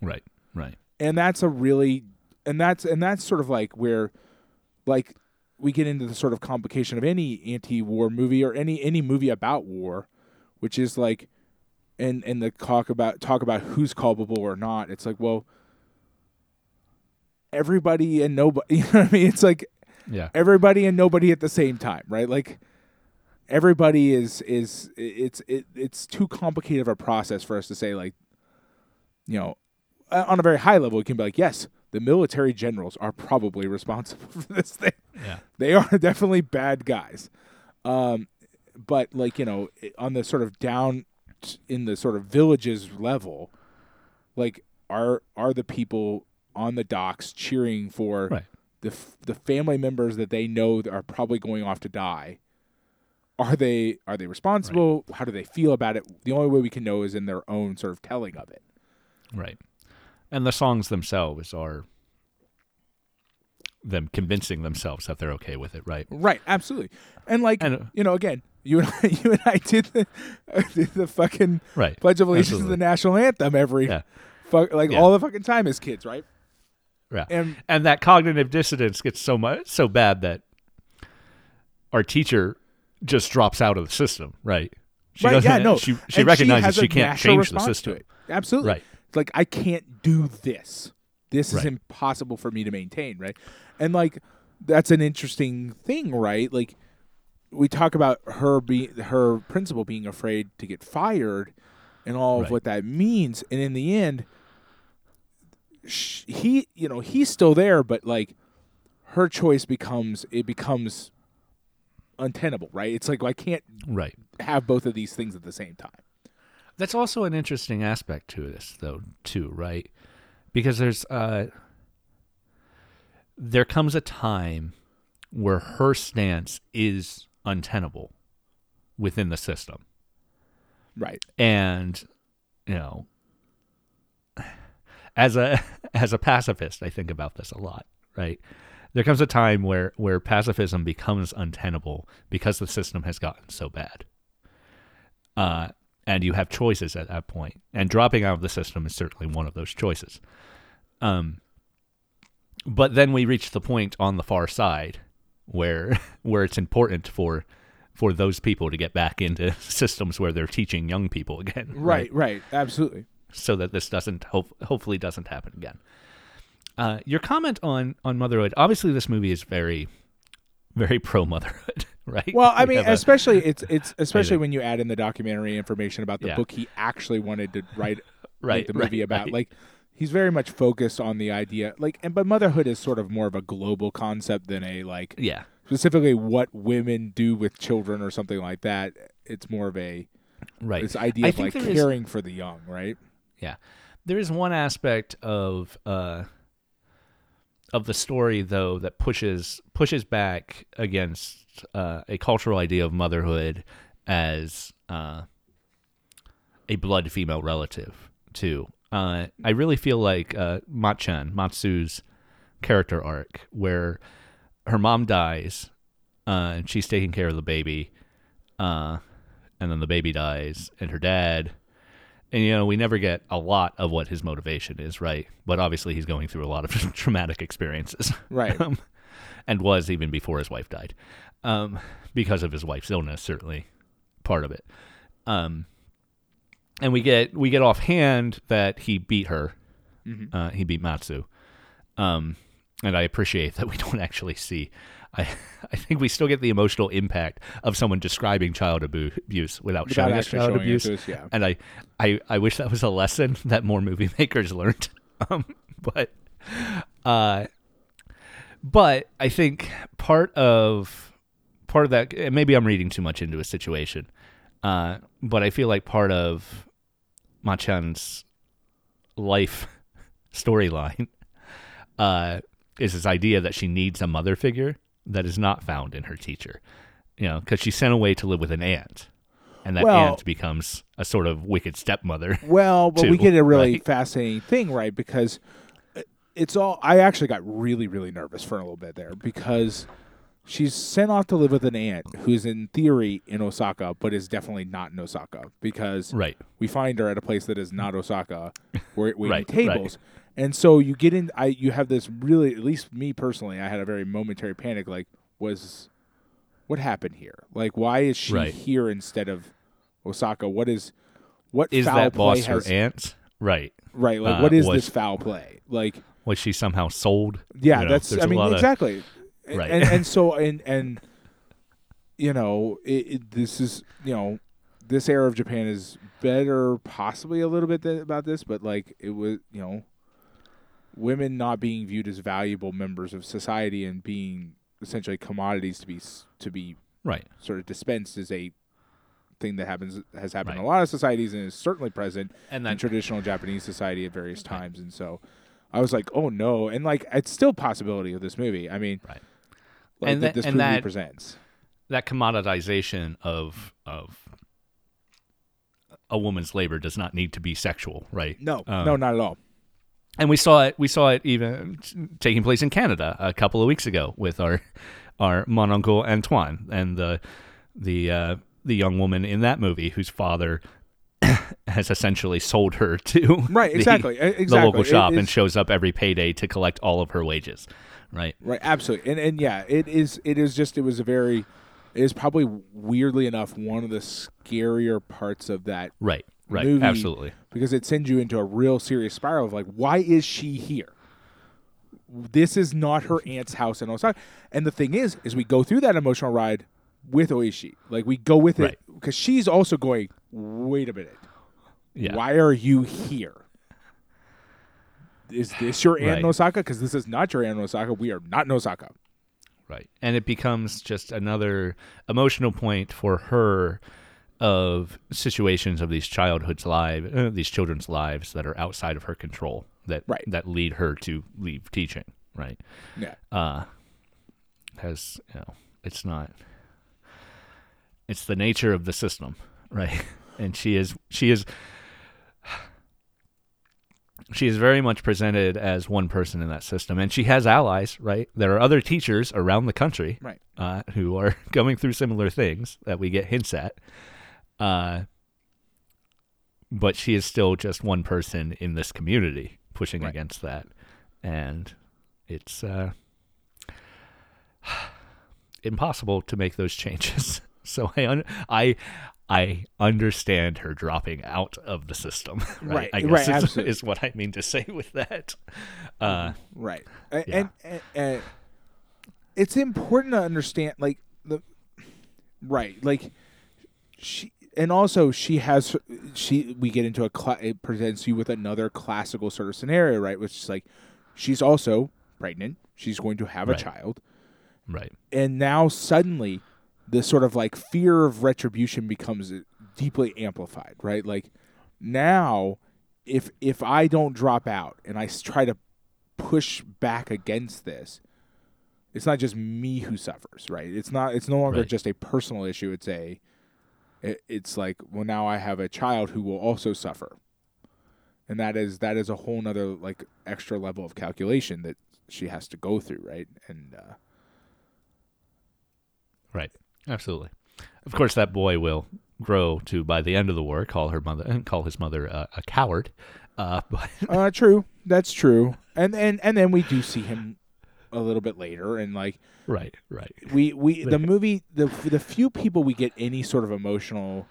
right, right. And that's a really and that's and that's sort of like where like we get into the sort of complication of any anti-war movie or any any movie about war, which is like and and the talk about talk about who's culpable or not. It's like, well, everybody and nobody. You know what I mean? It's like Yeah, everybody and nobody at the same time, right? Like everybody is is it's it, it's too complicated of a process for us to say like you know on a very high level we can be like yes the military generals are probably responsible for this thing yeah, they are definitely bad guys um but like you know on the sort of down in the sort of villages level like are are the people on the docks cheering for Right. the f- the family members that they know that are probably going off to die are they are they responsible how do they feel about it the only way we can know is in their own sort of telling of it right. And the songs themselves are them convincing themselves that they're okay with it, right? right absolutely and like And uh, you know again you and I, you and I did the, did the fucking right, Pledge of Allegiance to the national anthem every Yeah. fuck like Yeah. all the fucking time as kids, right? yeah. And and that cognitive dissonance gets so much so bad that our teacher just drops out of the system, right? She right, yeah, doesn't- no, She she And recognizes has she, can't change the system, To it. Absolutely, right? It's like I can't do this. This is Right. impossible for me to maintain, right? And like that's an interesting thing, right? Like we talk about her being her principal being afraid to get fired and all of what that means, and in the end, sh- he you know he's still there, but like her choice becomes it becomes untenable, right? It's like well, I can't Right. have both of these things at the same time. That's also an interesting aspect to this, though, too, right? Because there's uh, there comes a time where her stance is untenable within the system. Right. And you know, as a as a pacifist, I think about this a lot, right? There comes a time where where pacifism becomes untenable because the system has gotten so bad. Uh, and you have choices at that point. and dropping out of the system is certainly one of those choices. Um, but then we reach the point on the far side where where it's important for for those people to get back into systems where they're teaching young people again. Right, right, absolutely. So that this doesn't hope, hopefully doesn't happen again. Uh, your comment on on motherhood. Obviously, this movie is very very pro motherhood, right? Well, I We mean, have a- especially it's it's especially when you add in the documentary information about the Yeah. book he actually wanted to write right the movie right, about. right. Like he's very much focused on the idea like and but motherhood is sort of more of a global concept than a like yeah, specifically what women do with children or something like that. It's more of a right. this idea I of like there is- caring for the young, right? Yeah. There is one aspect of uh of the story though that pushes pushes back against uh, a cultural idea of motherhood as uh, a blood female relative too. Uh, I really feel like uh, Machan Matsu's character arc, where her mom dies, uh, and she's taking care of the baby, uh, and then the baby dies, and her dad and you know we never get a lot of what his motivation is right? But obviously he's going through a lot of traumatic experiences. Right. um, and was even before his wife died. Um, because of his wife's illness certainly part of it. Um, and we get we get offhand that he beat her Mhm. uh, he beat matsu um, and i appreciate that we don't actually see I, I think we still get the emotional impact of someone describing child abu- abuse without, Without showing us child showing abuse us, yeah. and I, I, I wish that was a lesson that more movie makers learned. Um, but, uh, but I think part of part of that, and maybe I'm reading too much into a situation, uh, but I feel like part of Machan's life storyline uh, is this idea that she needs a mother figure that is not found in her teacher. You know, because she's sent away to live with an aunt, and that Well- aunt becomes a sort of wicked stepmother. Well, but we get a really right? fascinating thing, right? Because uh, it's all. I actually got really, really nervous for a little bit there because she's sent off to live with an aunt who's in theory in Osaka, but is definitely not in Osaka because Right. we find her at a place that is not Osaka, where waiting Right, tables. And so you get in. I you have this really, at least me personally, I had a very momentary panic. Like, was what happened here? Like, why is she Right. here instead of Osaka? What is what Is foul that play boss has her aunt? Right. Right, like uh, what is was- this foul play? Like, Was she somehow sold? yeah, You know, that's. I mean, of- exactly. And- Right. and and so and and you know, it, it, this is you know, this era of Japan is better, possibly a little bit th- about this, but like it was, you know, women not being viewed as valuable members of society and being essentially commodities to be to be Right. sort of dispensed is a thing that happens has happened in a lot of societies and is certainly present And in traditional Japanese society at various times, and so I was like, oh no, and like it's still possibility of this movie. I mean, Right. Like, And that that- this and that- presents. that commoditization of of a woman's labor does not need to be sexual, right? No, Um, no, not at all. and we saw it. We saw it even taking place in Canada a couple of weeks ago with our our Mon Oncle Antoine and the the uh, the young woman in that movie whose father has essentially sold her to Right, the- exactly, the exactly. local It shop and shows up every payday to collect all of her wages, right? Right, absolutely, and and yeah, it is. It is just. It was a very. It is probably weirdly enough one of the scarier parts of that Right, right, movie absolutely. because it sends you into a real serious spiral of like, why is she here? This is not her aunt's house in Osaka. And the thing is, is we go through that emotional ride with Oishi. Like we go with it because she's also going, wait a minute, Yeah. why are you here? Is this your aunt Right. Osaka? Because this is not your aunt in Osaka. We are not in Osaka. Right. And it becomes just another emotional point for her of situations of these childhood's lives, uh, these children's lives that are outside of her control that Right. that lead her to leave teaching, right? Yeah. Uh has you know it's not it's the nature of the system right and she is she is she is very much presented as one person in that system. And she has allies right? There are other teachers around the country Right. uh, who are going through similar things that we get hints at. Uh, but she is still just one person in this community pushing Right. against that. And it's uh, impossible to make those changes. So i un- i i understand her dropping out of the system right, Right, i guess right, is, is what i mean to say with that uh Right. Yeah. And, and, and it's important to understand, like the right, like she, and also she has she. We get into a cla- it presents you with another classical sort of scenario, right? Which is like she's also pregnant. She's going to have Right. a child, right and now suddenly the sort of like fear of retribution becomes deeply amplified right? Like now if if i don't drop out and I try to push back against this it's not just me who suffers right? It's not it's no longer Right. just a personal issue it's a it, it's like well now i have a child who will also suffer. And that is that is a whole nother like extra level of calculation that she has to go through right? And uh right absolutely of course that boy will grow to by the end of the war call her mother and call his mother uh, a coward uh but Uh, true. That's true. And and and then we do see him a little bit later, and like right right we we the movie the the few people we get any sort of emotional,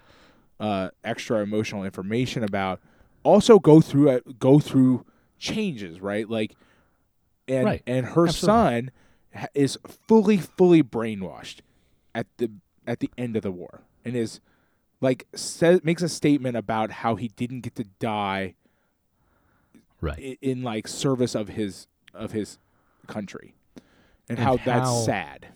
uh, extra emotional information about also go through a, go through changes, right? Like, and Right. and her Absolutely. son is fully fully brainwashed at the at the end of the war, and is like says makes a statement about how he didn't get to die right. i- in like service of his of his country and, And how that's sad.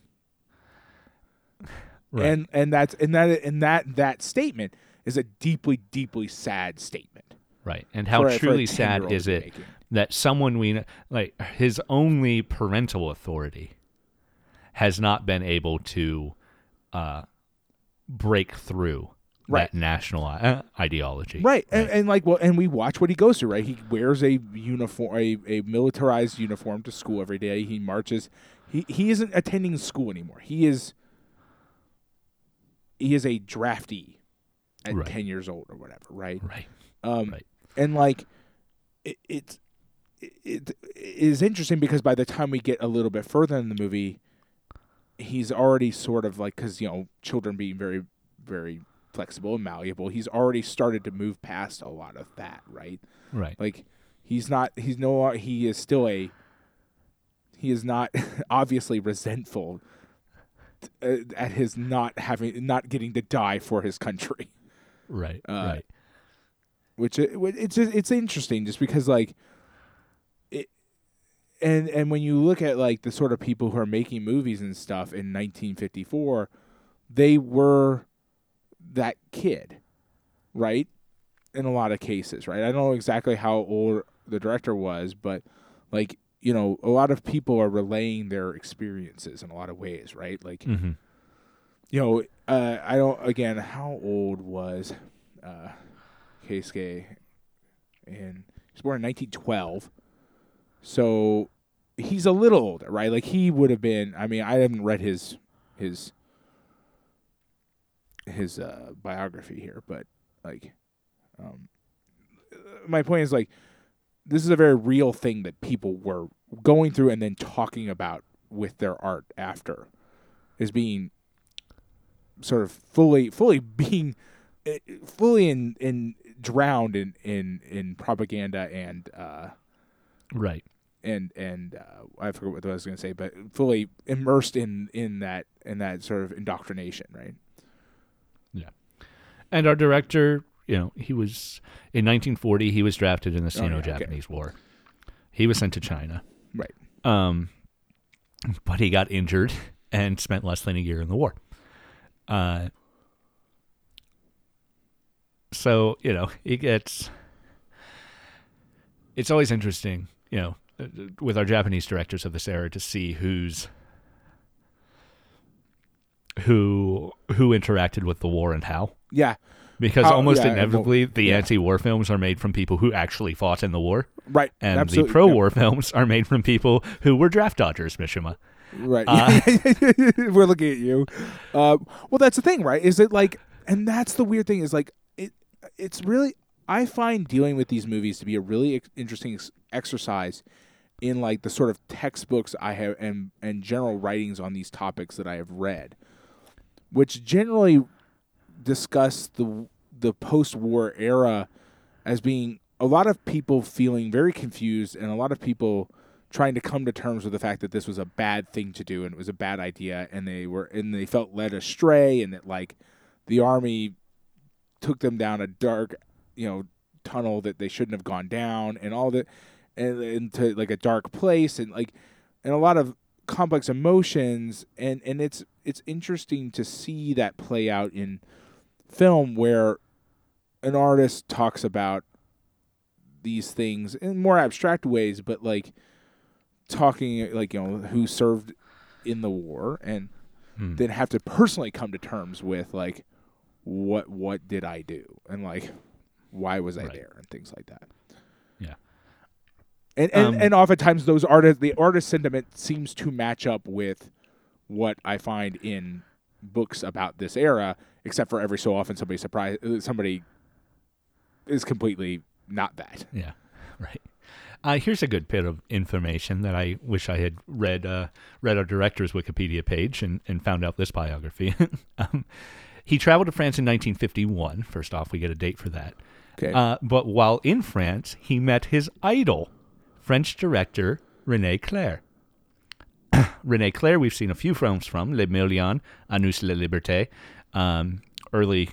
Right. And and that's and that and that that statement is a deeply deeply sad statement. Right. And how for a- for truly sad is it making. that someone we kn- like his only parental authority has not been able to uh, break through Right. that national uh, ideology. right and, and like well and we watch what he goes through right he wears a uniform a, a militarized uniform to school every day he marches he he isn't attending school anymore he is he is a draftee at Right. 10 years old or whatever right Right. Um, Right. And like, it, it it is interesting because by the time we get a little bit further in the movie, he's already sort of like because you know children being very very flexible and malleable, he's already started to move past a lot of that, right? Right. Like he's not he's no he is still a he is not obviously resentful uh, at his not having not getting to die for his country Right. uh, right. which it, it's just, it's interesting just because like and and when you look at like the sort of people who are making movies and stuff in 1954 they were that kid right in a lot of cases right i don't know exactly how old the director was but like you know a lot of people are relaying their experiences in a lot of ways right like Mm-hmm. you know, uh, I don't. Again, how old was uh, Keisuke? And he was born in 1912, so he's a little older, right? Like he would have been. I mean, I haven't read his his his uh, biography here, but like, um, my point is like, this is a very real thing that people were going through and then talking about with their art after, is being sort of fully fully being eh, fully in in drowned in in in propaganda and uh Right. And and uh, I forget what I was going to say, but fully immersed in in that in that sort of indoctrination, right? Yeah. And our director, you know, he was in 1940. He was drafted in the Oh, yeah, okay. Sino-Japanese War. He was sent to China. Right. Um, but he got injured and spent less than a year in the war. Uh, so you know, it gets. It's always interesting, you know, with our Japanese directors of this era to see who's who who interacted with the war and how. Yeah, Because How- almost yeah, inevitably, the yeah. anti-war films are made from people who actually fought in the war, right. and absolutely. the pro-war films are made from people who were draft dodgers. Mishima. Right. Uh, We're looking at you. Uh, well, that's the thing, right? Is it like, and that's the weird thing is like, it. It's really. I find dealing with these movies to be a really ex- interesting ex- exercise in like the sort of textbooks I have and and general writings on these topics that I have read, which generally discuss the the post-war era as being a lot of people feeling very confused and a lot of people trying to come to terms with the fact that this was a bad thing to do and it was a bad idea and they were and they felt led astray and that like the army took them down a dark you know tunnel that they shouldn't have gone down and all that and into like a dark place and like and a lot of complex emotions and and it's it's interesting to see that play out in film where an artist talks about these things in more abstract ways but like talking like you know who served in the war and Hmm. then have to personally come to terms with like what what did I do and like why was I Right. there and things like that. Yeah. And and, Um, and oftentimes those artist the artist sentiment seems to match up with what I find in books about this era, except for every so often somebody surprise uh, somebody is completely not that. Yeah, right. Uh, here's a good bit of information that I wish I had read uh, read our director's Wikipedia page and, and found out this biography. um, he traveled to France in 1951. First off, we get a date for that. Okay. Uh, but while in France, he met his idol, French director René Clair. René Clair, we've seen a few films from Les Millions, À nous la liberté, um, early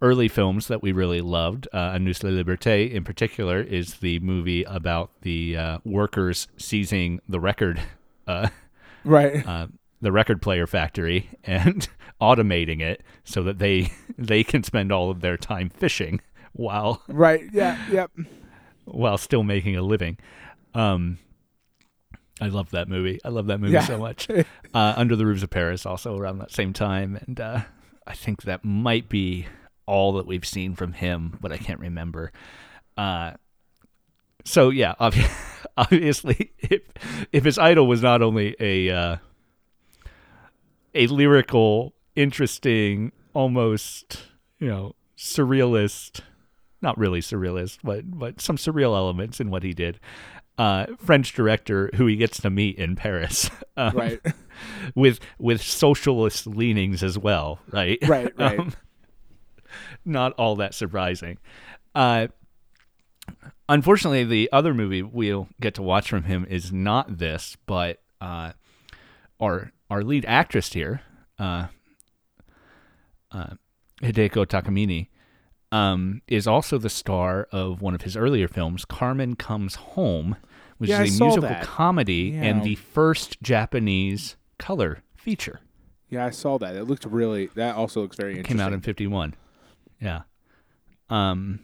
early films that we really loved. Uh, À nous la liberté, in particular, is the movie about the uh, workers seizing the record, uh, right. uh, the record player factory, and automating it so that they they can spend all of their time fishing while right. Yeah. Yep. While still making a living. Um, I love that movie. I love that movie Yeah. so much. Uh, Under the Roofs of Paris, also around that same time, and uh, I think that might be all that we've seen from him, but I can't remember. Uh, so yeah, obvi- obviously, if if his idol was not only a uh, a lyrical, interesting, almost you know surrealist, not really surrealist, but but some surreal elements in what he did. Uh, French director who he gets to meet in Paris, um, Right. with with socialist leanings as well, right? Right, right. Um, not all that surprising. Uh, unfortunately, the other movie we'll get to watch from him is not this, but uh, our our lead actress here, uh, uh, Hideko Takamine, um, is also the star of one of his earlier films, Carmen Comes Home, which Yeah, is a musical that. comedy Yeah. and the first Japanese color feature. Yeah, I saw that. It looked really. That also looks very interesting. Came out in '51. Yeah. Um.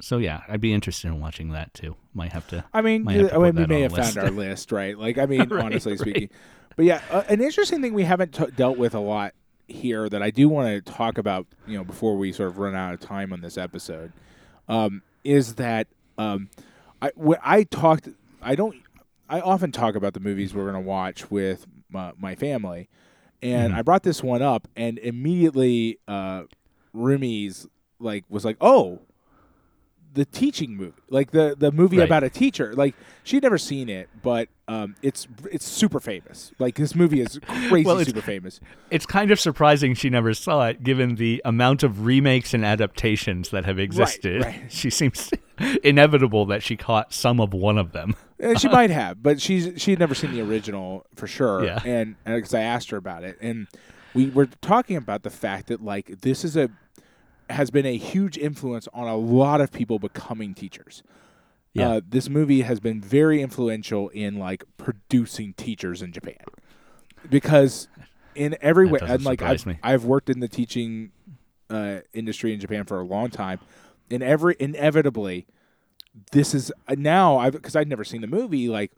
So yeah, I'd be interested in watching that too. Might have to. I mean, to I mean, we may have the found list. our list, right? Like, I mean, Right, honestly right. speaking, but yeah, uh, an interesting thing we haven't t- dealt with a lot here that I do want to talk about, you know, before we sort of run out of time on this episode, um, is that um, I when I talked, I don't, I often talk about the movies we're going to watch with my, my family, and Mhm. I brought this one up, and immediately, uh, Rumi's like was like, oh. The teaching movie, like the the movie Right. about a teacher, like she'd never seen it, but um, it's it's super famous. Like this movie is crazy, Well, super famous. It's kind of surprising she never saw it, given the amount of remakes and adaptations that have existed. right. right. She seems inevitable that she caught some of one of them. And she might have, but she's she had never seen the original for sure. Yeah. And because I asked her about it, and we were talking about the fact that like this is a has been a huge influence on a lot of people becoming teachers. Yeah. Uh, this movie has been very influential in like producing teachers in Japan because in every way, and like I've, me. I've worked in the teaching uh, industry in Japan for a long time, and every inevitably, this is uh, now I've because I'd never seen the movie like,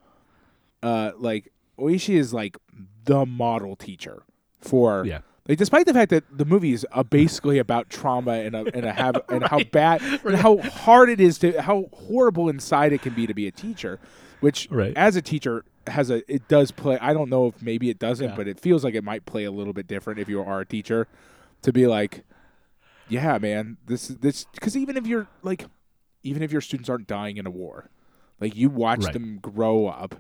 uh, like Oishi is like the model teacher for Yeah. Like despite the fact that the movie is uh, basically about trauma and a, and a have and how bad and how hard it is to how horrible inside it can be to be a teacher, which Right. as a teacher has a it does play. I don't know if maybe it doesn't, Yeah. but it feels like it might play a little bit different if you are a teacher to be like, yeah, man, this this because even if you're like, even if your students aren't dying in a war, like you watch Right. them grow up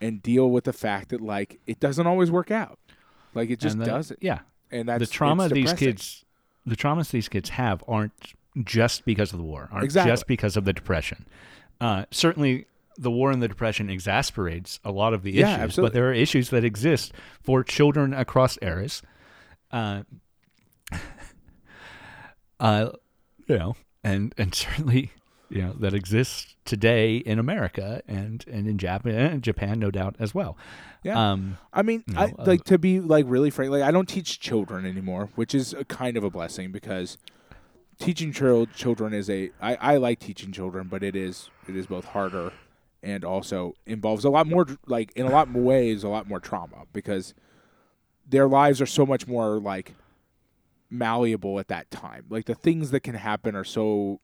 and deal with the fact that like it doesn't always work out. Like it just And that- doesn't. Yeah. And that's the trauma these kids the traumas these kids have aren't just because of the war aren't Exactly. just because of the depression uh, certainly the war and the depression exasperates a lot of the Yeah, issues absolutely. but there are issues that exist for children across eras uh, uh, you know and and certainly you know that exists today in America and and in Japan and Japan no doubt as well Yeah. um I mean, you I, know, uh, like to be like really frank. Like I don't teach children anymore, which is a kind of a blessing because teaching chil- children is a. I, I like teaching children, but it is it is both harder and also involves a lot more like in a lot more ways a lot more trauma because their lives are so much more like malleable at that time. Like the things that can happen are so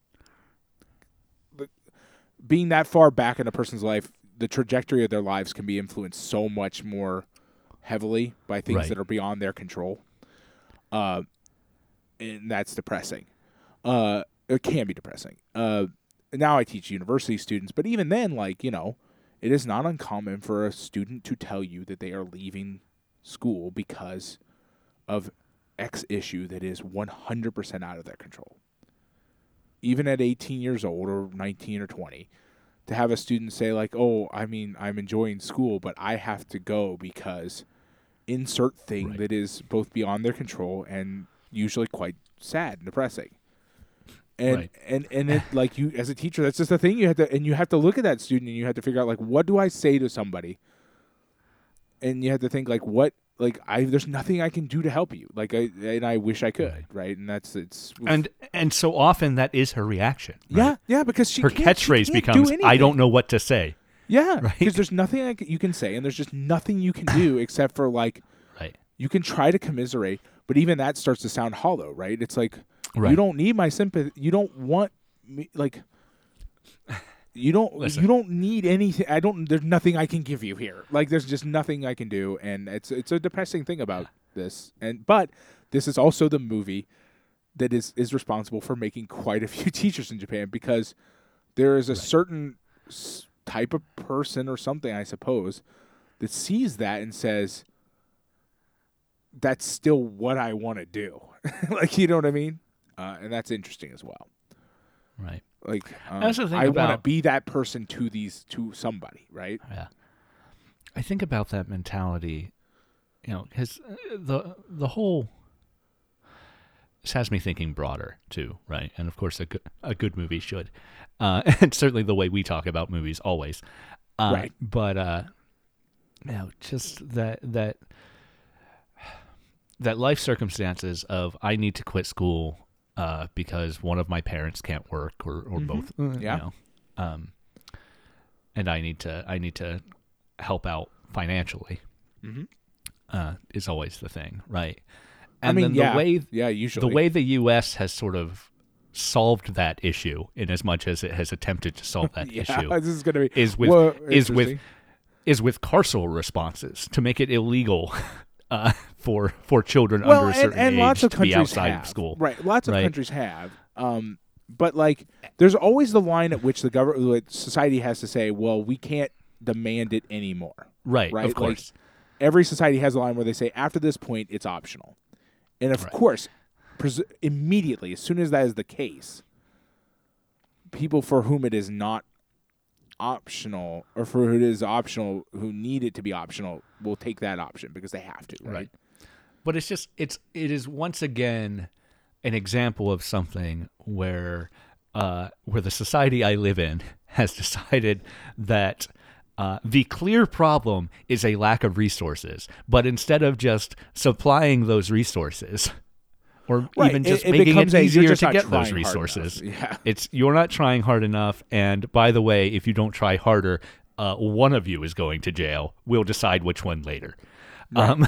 being that far back in a person's life, the trajectory of their lives can be influenced so much more heavily by things Right. that are beyond their control. Uh, and that's depressing. Uh, it can be depressing. Uh, now I teach university students, but even then, like you know, it is not uncommon for a student to tell you that they are leaving school because of X issue that is 100% out of their control. Even at 18 years old or 19 or 20, to have a student say, like, oh, I mean, I'm enjoying school, but I have to go because insert thing Right. that is both beyond their control and usually quite sad and depressing. And Right. and and it like you as a teacher, that's just the thing you have to and you have to look at that student and you have to figure out like what do I say to somebody? And you have to think like what like I there's nothing I can do to help you. Like I and I wish I could, Right. right? And that's it's and and so often that is her reaction right? yeah, yeah, because she her can't- she catchphrase can't do becomes "I don't know what to say." Yeah, Right? because there's nothing I c- you can say, and there's just nothing you can do except for like Right. you can try to commiserate, but even that starts to sound hollow, right? It's like you don't need my sympathy. You don't want me like. You don't. Listen. You don't need anything. I don't. There's nothing I can give you here. Like there's just nothing I can do, and it's it's a depressing thing about this. And but this is also the movie that is is responsible for making quite a few teachers in Japan because there is a certain s- type of person or something, I suppose, that sees that and says, "That's still what I want to do." like you know what I mean? Uh, and that's interesting as well. Right. Like um, I also think I want to be that person to these to somebody, right? Yeah. I think about that mentality, you know, because the the whole this has me thinking broader too, right? And of course, a good a good movie should, uh, and certainly the way we talk about movies always, uh, Right. But uh, you know, just that that that life circumstances of I need to quit school uh, because one of my parents can't work or or Mhm. both, Yeah. you know, um, and I need to I need to help out financially Mm-hmm. uh, is always the thing, right? I mean, then yeah, the way yeah, usually the way the U.S. has sort of solved that issue, in as much as it has attempted to solve that yeah, issue, this is gonna be is with Whoa, is with is with carceral responses to make it illegal uh, for for children well, under a certain and age lots of to be outside have. school. Right, lots of right? countries have. Um, but like, there's always the line at which the government, society has to say, "Well, we can't demand it anymore." Right, Right, of like- course. Every society has a line where they say, "After this point, it's optional," and of Right. course, pres- immediately, as soon as that is the case, people for whom it is not optional, or for who it is optional, who need it to be optional, will take that option because they have to. Right. Right. But it's just it's it is once again an example of something where uh, where the society I live in has decided that uh, the clear problem is a lack of resources, but instead of just supplying those resources, or Right, even just it making it easier to get those resources. Yeah. it's you're not trying hard enough. And by the way, if you don't try harder, uh, one of you is going to jail. We'll decide which one later. Um,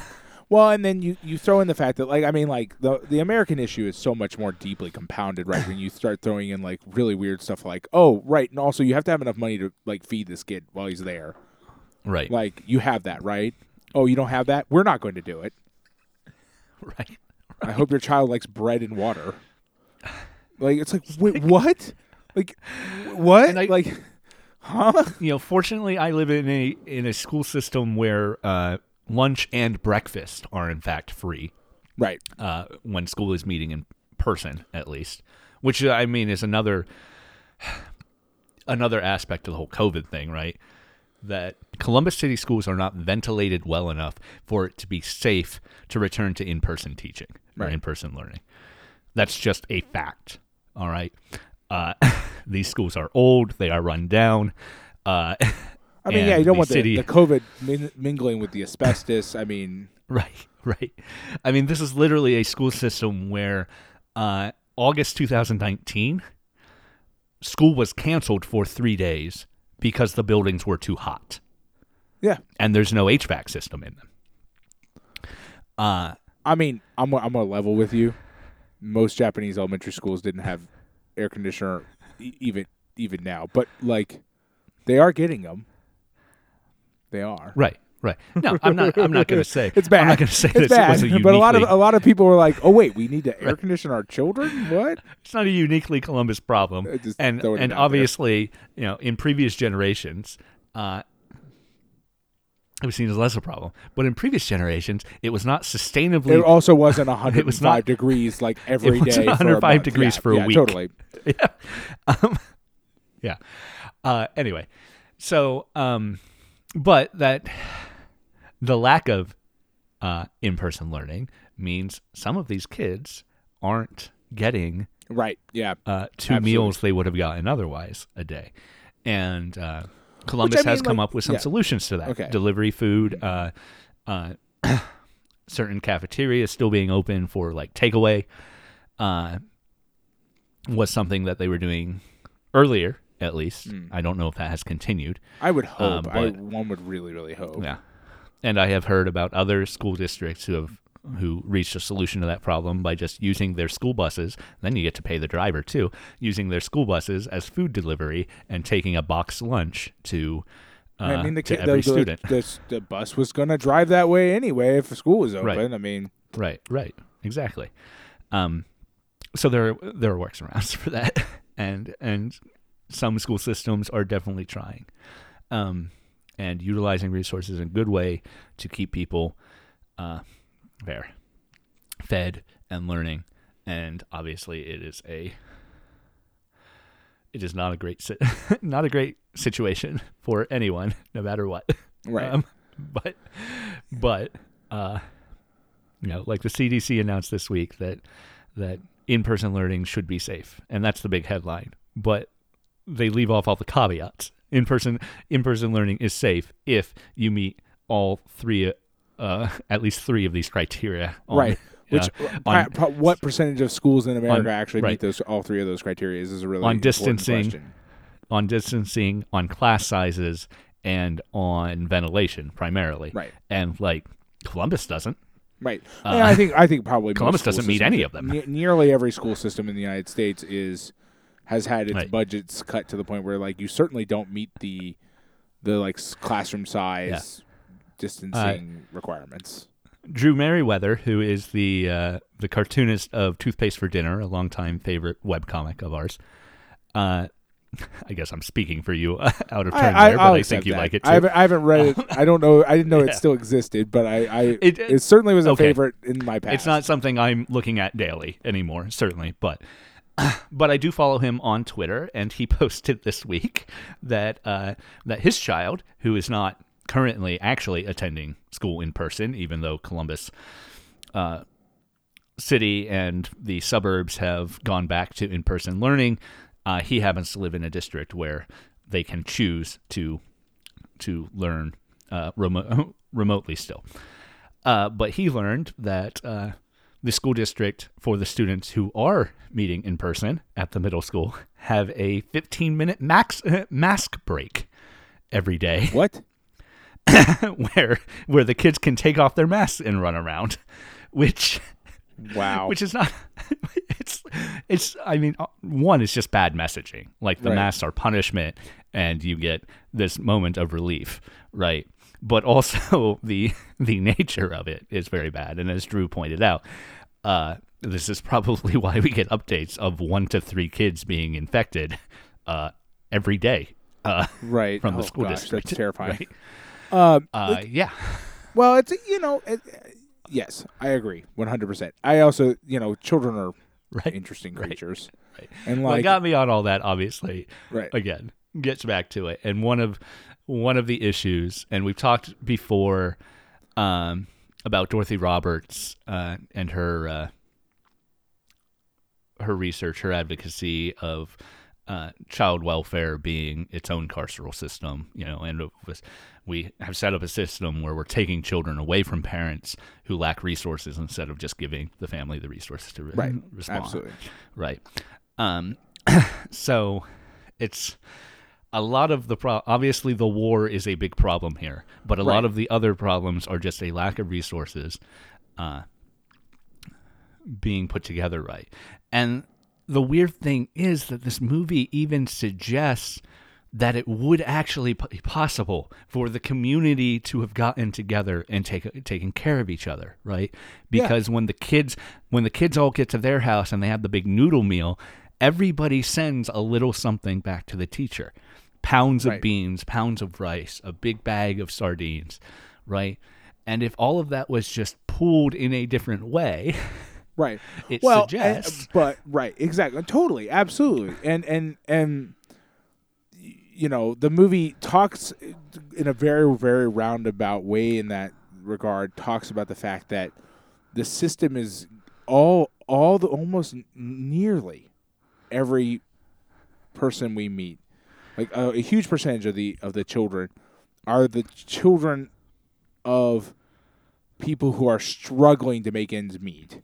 Well, and then you, you throw in the fact that like I mean like the the American issue is so much more deeply compounded, right? when you start throwing in like really weird stuff like, oh, right, and also you have to have enough money to like feed this kid while he's there. right, Like you have that, right? Oh, you don't have that? We're not going to do it. right. I hope your child likes bread and water. Like it's like wait, what? Like what? I- like huh? You know, fortunately, I live in a in a school system where uh, lunch and breakfast are in fact free Right. uh, when school is meeting in person, at least. Which uh, I mean is another another aspect of the whole COVID thing, right? That Columbus City schools are not ventilated well enough for it to be safe to return to in person teaching or Right. in person learning. That's just a fact. All right. Uh, these schools are old. They are run down. Uh, I mean, yeah, you don't want city- the, the COVID min- mingling with the asbestos. I mean, Right, right. I mean, this is literally a school system where uh, August 2019, school was canceled for three days because the buildings were too hot yeah. and there's no HVAC system in them. Uh, I mean, I'm I'm gonna level with you. Most Japanese elementary schools didn't have air conditioner even even now, but like they are getting them. They are. right, right. No, I'm not. I'm not going to say It's bad. I'm not going to say it's this bad. was a but a lot of a lot of people were like, "Oh wait, we need to air condition our children." What? it's not a uniquely Columbus problem, and and out there. obviously, you know, in previous generations, uh, it was seen as less a problem. But in previous generations, it was not sustainably It also wasn't 105 was not- degrees like every day. wasn't for a 105 month. degrees Yeah, for a yeah, week. Totally. yeah. Um, yeah. Uh, anyway, so um, but that the lack of uh, in-person learning means some of these kids aren't getting Right. Yeah. uh, two Absolutely. meals they would have gotten otherwise a day, and uh, Columbus mean, has come like- up with some yeah. solutions to that. Okay. Delivery food, uh, uh, certain cafeterias still being open for like takeaway, uh, was something that they were doing earlier. At least Mm. I don't know if that has continued. I would hope. I, but- one would really, really hope. Yeah, and I have heard about other school districts who have who reached a solution to that problem by just using their school buses. Then you get to pay the driver too, using their school buses as food delivery and taking a box lunch to. Uh, I mean, the, to kid, every the, the, student. the, the bus was going to drive that way anyway if school was open. Right. I mean, Right, right, exactly. Um, so there are, there are workarounds for that, and and some school systems are definitely trying, um, and utilizing resources in a good way to keep people uh, there, fed and learning. And obviously, it is a it is not a great si- not a great situation for anyone, no matter what. right. Um, but but uh, you know, like the CDC announced this week that that in-person learning should be safe, and that's the big headline. But they leave off all the caveats. In-person in-person learning is safe if you meet all three, uh, at least three of these criteria. on- right. Which, uh, on- what percentage of schools in America on- actually right. meet those all three of those criteria is a really On distancing, question. on distancing, on class sizes, and on ventilation primarily. Right. And like Columbus doesn't. Right. Uh, I think I think probably Columbus doesn't meet any of them. ne- nearly every school system in the United States is has had its Right. budgets cut to the point where like you certainly don't meet the the like classroom size distancing requirements. Drew Fairweather, who is the uh, the cartoonist of Toothpaste for Dinner, a longtime favorite webcomic of ours. Uh, I guess I'm speaking for you out of turn I, there, I'll but I think you that. like it too. I haven't, I haven't read it. I don't know. I didn't know Yeah. it still existed, but I, I It- it, certainly was a okay. favorite in my past. It's not something I'm looking at daily anymore, certainly, but but I do follow him on Twitter, and he posted this week that uh, that his child, who is not currently actually attending school in person, even though Columbus uh, City and the suburbs have gone back to in person learning, uh, he happens to live in a district where they can choose to to learn uh, remote, remotely still. Uh, but he learned that uh, the school district for the students who are meeting in person at the middle school have a 15 minute max mask break every day. What? where where the kids can take off their masks and run around, which Wow. which is not it's it's i mean uh, one is just bad messaging like the Right. masks are punishment and you get this moment of relief right but also the the nature of it is very bad. And as drew pointed out uh this is probably why we get updates of one to three kids being infected uh every day uh right. from the Oh, school gosh, district. That's terrifying. right? Um, uh yeah. well, it's you know, it, yes, I agree, one hundred percent. I also, you know, children are right. interesting creatures, Right. and what like, got me on all that obviously right, again gets back to it. And one of one of the issues and we've talked before um, about dorothy roberts uh, and her uh, her research her advocacy of uh, child welfare being its own carceral system you know and was, we have set up a system where we're taking children away from parents who lack resources instead of just giving the family the resources to re- right, respond. Absolutely, right. Um so it's a lot of the pro- obviously the war is a big problem here but a Right. lot of the other problems are just a lack of resources uh being put together right and the weird thing is that this movie even suggests that it would actually be possible for the community to have gotten together and take, taken care of each other, right? Yeah. Because when the kids when the kids all get to their house and they have the big noodle meal, everybody sends a little something back to the teacher. Pounds of Right. beans, pounds of rice, a big bag of sardines, right? And if all of that was just pooled in a different way, right. it well, and- uh, suggests but right, exactly, totally, absolutely, and and and you know, the movie talks uh, in a very very roundabout way in that regard. Talks about the fact that the system is all all the almost nearly every person we meet, like a, a huge percentage of the of the children, are the children of people who are struggling to make ends meet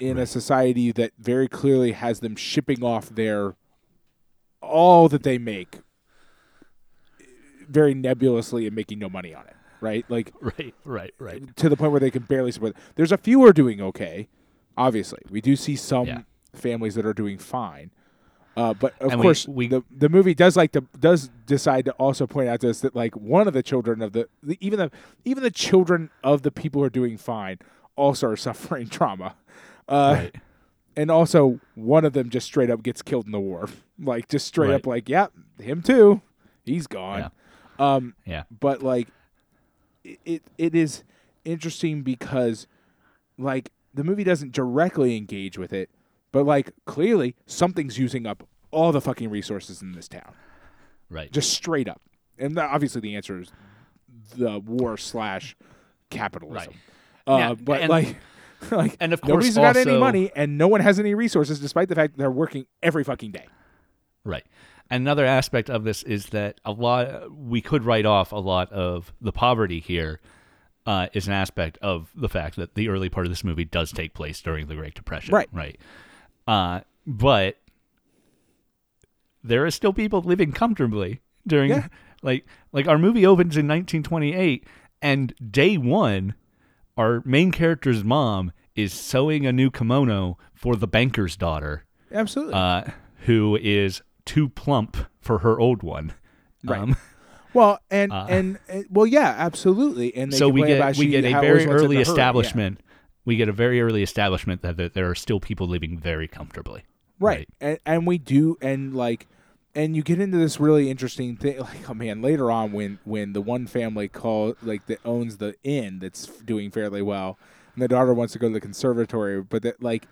in a society that very clearly has them shipping off their all that they make very nebulously and making no money on it right? Like right, right, right. to the point where they can barely support there's a few are doing okay obviously. We do see some Yeah. families that are doing fine uh, but of And course we- the, the movie does like to does decide to also point out to us that like one of the children of the, the even the even the children of the people who are doing fine also are suffering trauma uh, right. and also one of them just straight up gets killed in the war like just straight Right. up like yeah him too he's gone um Yeah. but like it, it it is interesting because like the movie doesn't directly engage with it but like clearly something's using up all the fucking resources in this town Right. just straight up and the, obviously the answer is the war slash capitalism uh, Yeah, but and- like like and of course nobody's got any money and no one has any resources despite the fact that they're working every fucking day Right. Another aspect of this is that a lot we could write off a lot of the poverty here uh, is an aspect of the fact that the early part of this movie does take place during the Great Depression. Right. Right. Uh, but there are still people living comfortably during Yeah. like like our movie opens in 1928 and day 1 our main character's mom is sewing a new kimono for the banker's daughter absolutely uh, who is too plump for her old one. Right. Um, Well, and, Uh, and and well, yeah, absolutely. And they so we get we get a very always wants it early establishment. We get a very early establishment that there, there are still people living very comfortably. right? And and we do, and like, and you get into this really interesting thing. Like, oh man, later on when when the one family call like that owns the inn that's doing fairly well, and the daughter wants to go to the conservatory, but that like,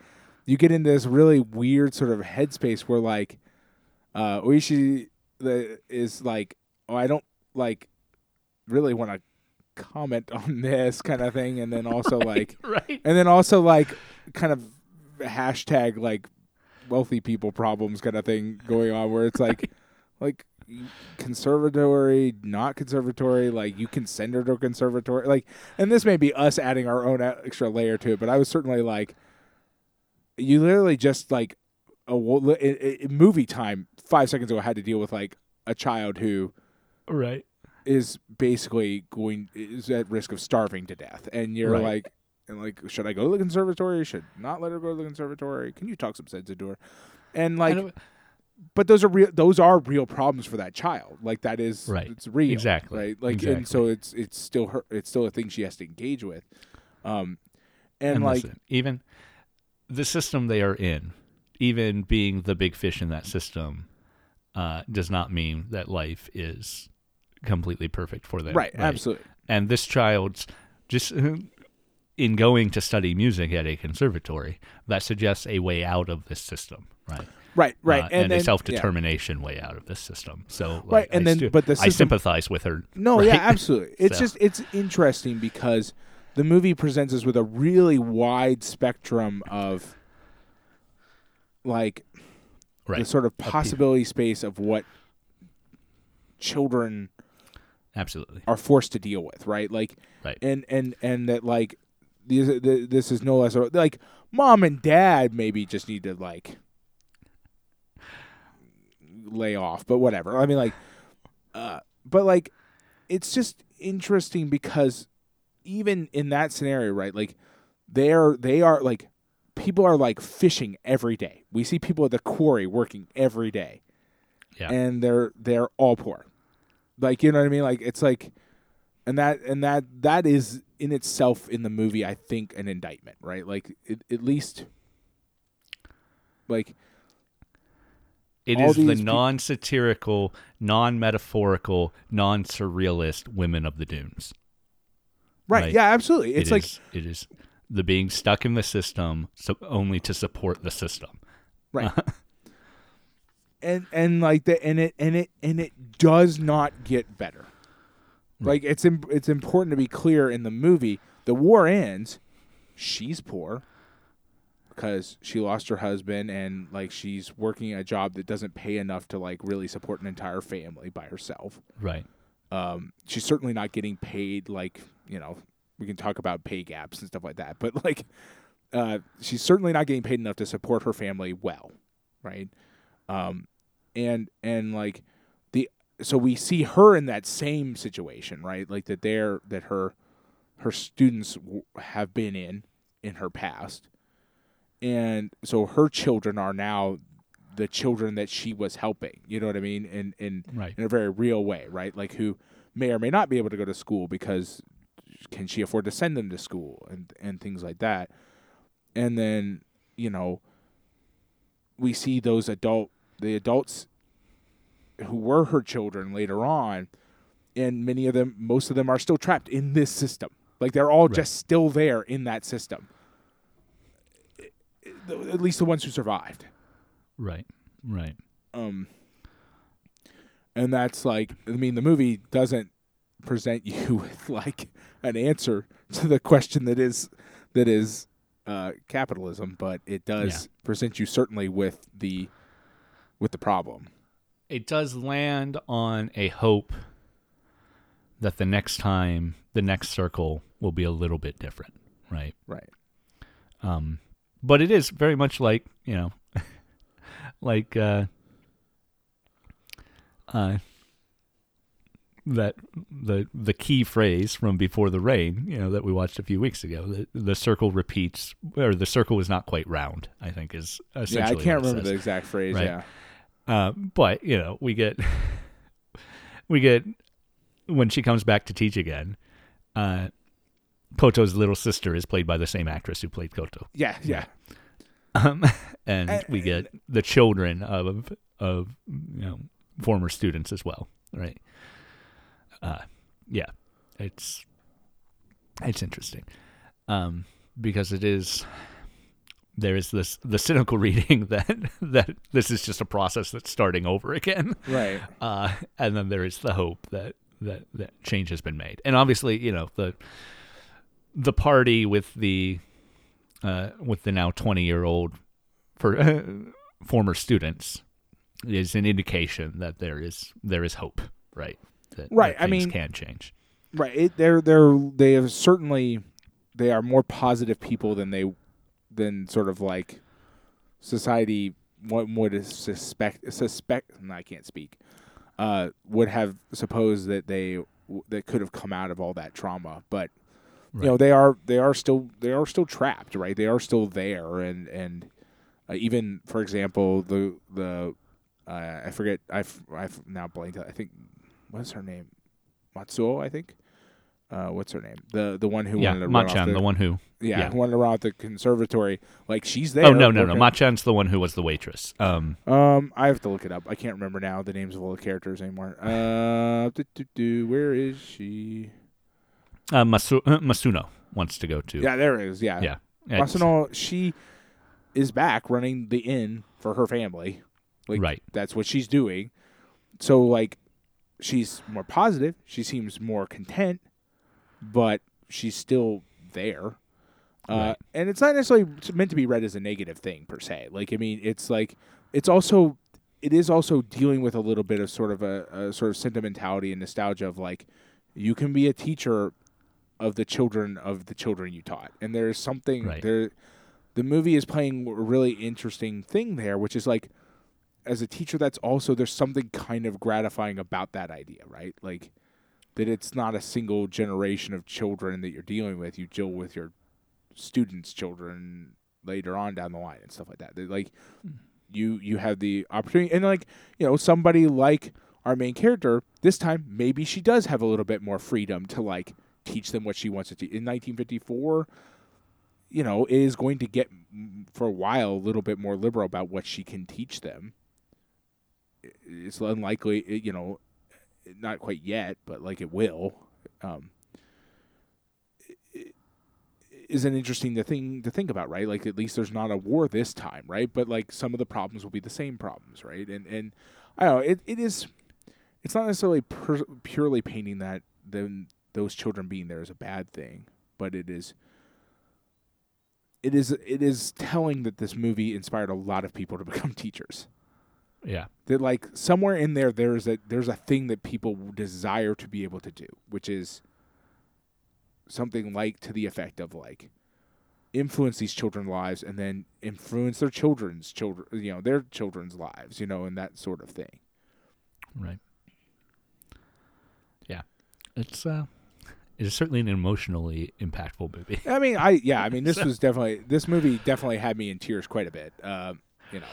you get into this really weird sort of headspace where like, uh, Oishi is like, oh, I don't like really want to comment on this kind of thing, and then also like. Right. and then also like kind of hashtag like wealthy people problems kind of thing going on where it's like like conservatory not conservatory like you can send her to a conservatory like and this may be us adding our own extra layer to it but i was certainly like you literally just like a wo- i- i- movie time five seconds ago had to deal with like a child who Right. Is basically going is at risk of starving to death, and you're Right. like, and like, should I go to the conservatory? Should not let her go to the conservatory? Can you talk some sense into her? And like, but those are real. Those are real problems for that child. Like that is Right. It's real, Exactly. Right. Like, and so it's it's still her. It's still a thing she has to engage with. Um, and, and like, listen, even the system they are in, even being the big fish in that system, uh, does not mean that life is completely perfect for them. right, absolutely. And this child's just in going to study music at a conservatory that suggests a way out of this system, right? Right, right, Uh, and, and, then a self-determination way out of this system. So, like, Right, and I then- stu- but the I sympathize with her. No, right? yeah, absolutely. It's So- just it's interesting because the movie presents us with a really wide spectrum of like the sort of possibility space of what children absolutely, are forced to deal with, right? Like right, and and and that like these this is no less like mom and dad maybe just need to like lay off, but whatever. I mean like uh but like it's just interesting because even in that scenario, right? Like they're they are like people are like fishing every day. We see people at the quarry working every day. Yeah. And they're they're all poor. Like you know what I mean? Like it's like and that and that that is in itself in the movie I think an indictment, right? Like it, at least like it is the non-satirical, non-metaphorical, non-surrealist women of the dunes. right, Right. yeah, absolutely. It's It like is- it is the being stuck in the system so only to support the system. Right. and and like the and it and it and it does not get better. Like it's im- it's important to be clear in the movie. The war ends. She's poor because she lost her husband and like she's working a job that doesn't pay enough to like really support an entire family by herself. Right. Um, she's certainly not getting paid like you know we can talk about pay gaps and stuff like that, but like uh, she's certainly not getting paid enough to support her family well, right? Um, and and like the so we see her in that same situation, right? Like that they're that her her students w- have been in in her past, and so her children are now the children that she was helping. You know what I mean? And and Right. in a very real way, right? Like who may or may not be able to go to school because can she afford to send them to school and and things like that. And then, you know, we see those adult the adults who were her children later on and many of them most of them are still trapped in this system. Like they're all Right. just still there in that system. At least the ones who survived. Right. Right. um and that's like i mean the movie doesn't present you with like an answer to the question that is that is uh capitalism but it does present you certainly with the with the problem It does land on a hope that the next time, the next circle will be a little bit different. Right. right Um, but it is very much like you know, like uh, uh, that the the key phrase from Before the Rain, you know, that we watched a few weeks ago. The, the circle repeats, or the circle is not quite round. I think is essentially. yeah i can't remember says. the exact phrase Right. yeah Uh, but you know, we get we get when she comes back to teach again. Uh, Koto's little sister is played by the same actress who played Koto, yeah yeah um, and And- we get the children of of you know former students as well, right? Uh, yeah, it's it's interesting um, because it is there is this the cynical reading that that this is just a process that's starting over again. Right. Uh, and then there is the hope that that that change has been made. And obviously you know the the party with the uh, with the now 20 year old for uh, former students is an indication that there is there is hope right? That, Right, that I things mean- can change. right it, they're they're they have certainly they are more positive people than they than sort of like society what would suspect suspect no, I can't speak uh would have supposed that they that could have come out of all that trauma, but Right. you know they are they are still they are still trapped, right? They are still there, and and uh, even for example the the uh, I forget I've I've now blanked. I think what's her name, Matsuo, I think. Uh, what's her name? The the one who yeah, wanted to run off Machan, the, the one who. yeah, yeah. who wanted to run off the conservatory. Like she's there. Oh no, no, no. Machan's the one who was the waitress. Um, Um, I have to look it up. I can't remember now the names of all the characters anymore. Uh, do, do, do, where is she? uh, Masu- uh, Masuno wants to go to. Yeah, there it is. Yeah, yeah. Masuno, she is back running the inn for her family. Like, right. That's what she's doing. So, like, she's more positive. She seems more content, but she's still there. Uh, Right. And it's not necessarily meant to be read as a negative thing per se. Like, I mean, it's like it's also it is also dealing with a little bit of sort of a, a sort of sentimentality and nostalgia of like you can be a teacher of the children of the children you taught, and there's something Right. there. The movie is playing a really interesting thing there, which is like as a teacher, that's also there's something kind of gratifying about that idea, right? Like that it's not a single generation of children that you're dealing with. You deal with your students' children later on down the line and stuff like that. That, like mm-hmm. you you have the opportunity and like you know somebody like our main character this time maybe she does have a little bit more freedom to like teach them what she wants to teach. In 1954, you know, it is going to get for a while a little bit more liberal about what she can teach them. It's unlikely, you know, not quite yet, but like it will. Um, is an interesting thing to think about, right? Like at least there's not a war this time, right? But like some of the problems will be the same problems, right? And and I don't know, it, it is it's not necessarily per, purely painting that them those children being there is a bad thing, but it is it is it is telling that this movie inspired a lot of people to become teachers. Yeah. That like somewhere in there there's a there's a thing that people desire to be able to do, which is something like to the effect of like influence these children's lives and then influence their children's children you know their children's lives you know and that sort of thing Right. Yeah. It's uh it is certainly an emotionally impactful movie. i mean i yeah i mean this was definitely this movie definitely had me in tears quite a bit um you know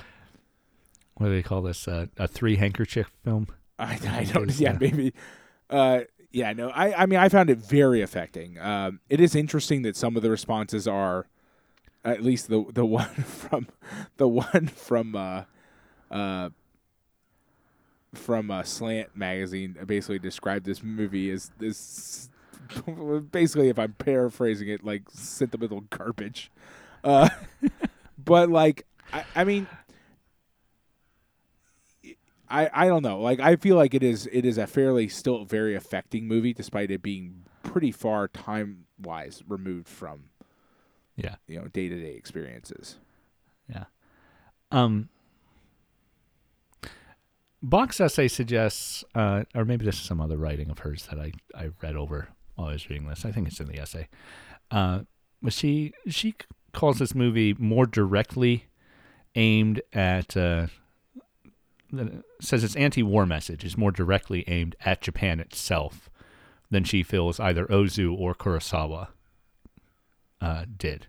What do they call this? Uh, a three handkerchief film? I, I don't. Is, Yeah, uh, maybe. Uh, yeah, no. I, I mean, I found it very affecting. Um, it is interesting that some of the responses are, at least the the one from, the one from, uh, uh, from uh, Slant magazine basically described this movie as this. Basically, if I'm paraphrasing it, like sentimental garbage. Uh, but like, I, I mean, I, I don't know. Like I feel like it is it is a fairly still very affecting movie despite it being pretty far time wise removed from Yeah. you know day to day experiences. Yeah. Um Bock's essay suggests uh or maybe this is some other writing of hers that I, I read over while I was reading this. I think it's in the essay. Uh but she she calls this movie more directly aimed at uh says its anti-war message is more directly aimed at Japan itself than she feels either Ozu or Kurosawa uh, did.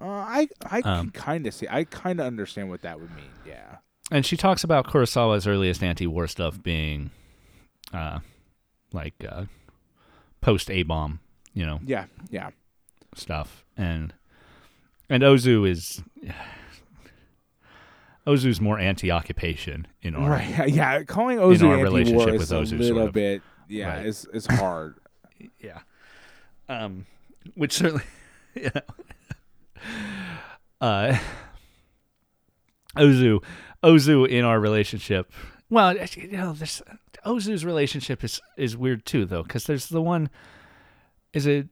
Uh, I I Um, can kind of see. I kind of understand what that would mean. Yeah. and she talks about Kurosawa's earliest anti-war stuff being, uh, like uh, post A bomb, you know, Yeah. Yeah. stuff, and and Ozu is Ozu's more anti-occupation in our Right. Yeah. Calling Ozu our anti-war relationship is with a little sort of. bit. Yeah. Right. Is is hard. yeah, um, which certainly, you know, uh, Ozu, Ozu in our relationship. Well, you know, this Ozu's relationship is is weird too, though, because there's the one. Is it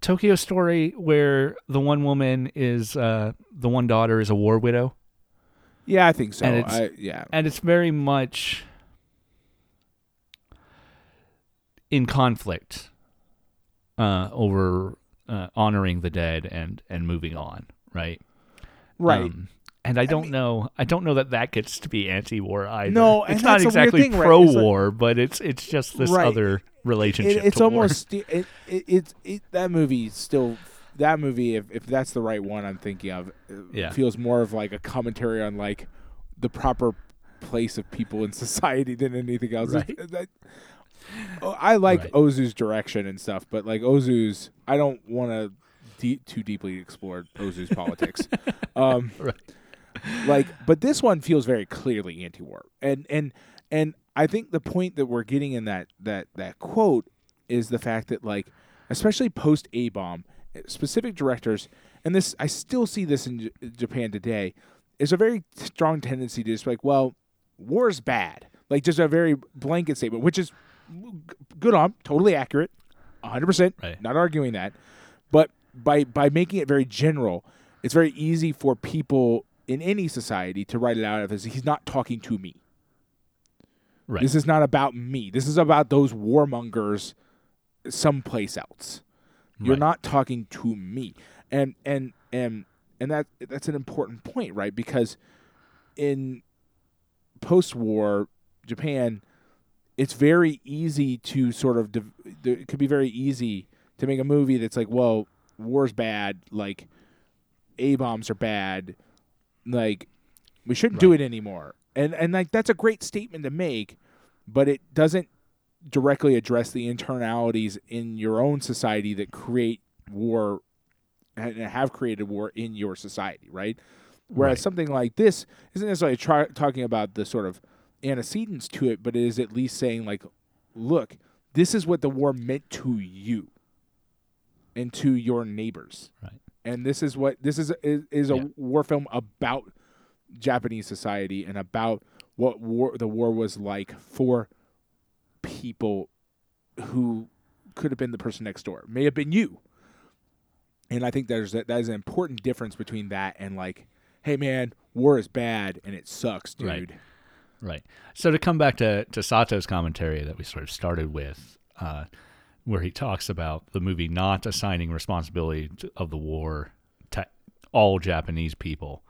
Tokyo Story where the one woman is uh, the one daughter is a war widow, Yeah, I think so. And it's- I, yeah. and it's very much in conflict uh, over uh, honoring the dead and and moving on, right? Right. Um, And I don't know. I don't know that that gets to be anti-war either. No, it's not that's a weird exactly thing, right? pro-war, but it's it's just this Right. other relationship. It, it's almost it, it, it, it that movie still that movie if, if that's the right one I'm thinking of uh, Yeah. feels more of like a commentary on like the proper place of people in society than anything else. Right. That- oh, I like Right. Ozu's direction and stuff, but like Ozu's, I don't want to de- too deeply explore Ozu's politics. Um, Right. like but this one feels very clearly anti-war and and and i think the point that we're getting in that that that quote is the fact that like especially post a-bomb specific directors and this i still see this in J- japan today is a very strong tendency to just like well war is bad. Like just a very blanket statement which is good on totally accurate 100% Right. not arguing that. But by by making it very general it's very easy for people in any society to write it out of as he's not talking to me right. this is not about me. This is about those warmongers someplace else. You're Right. not talking to me. And and and and that that's an important point right? Because in post-war japan it's very easy to sort of div- it could be very easy to make a movie that's like well war's bad like a bombs are bad like we shouldn't do it anymore and and like that's a great statement to make but it doesn't directly address the internalities in your own society that create war and have created war in your society, right? Whereas Right. something like this isn't necessarily try, talking about the sort of antecedents to it, but it is at least saying like, look, this is what the war meant to you and to your neighbors, Right. and this is what this is is, is a Yeah. war film about Japanese society and about what war the war was like for people who could have been the person next door, may have been you. And I think there's that, that is an important difference between that and like, hey man, war is bad and it sucks, dude. Right. Right. So to come back to, to Sato's commentary that we sort of started with, uh, where he talks about the movie not assigning responsibility to, of the war to all Japanese people.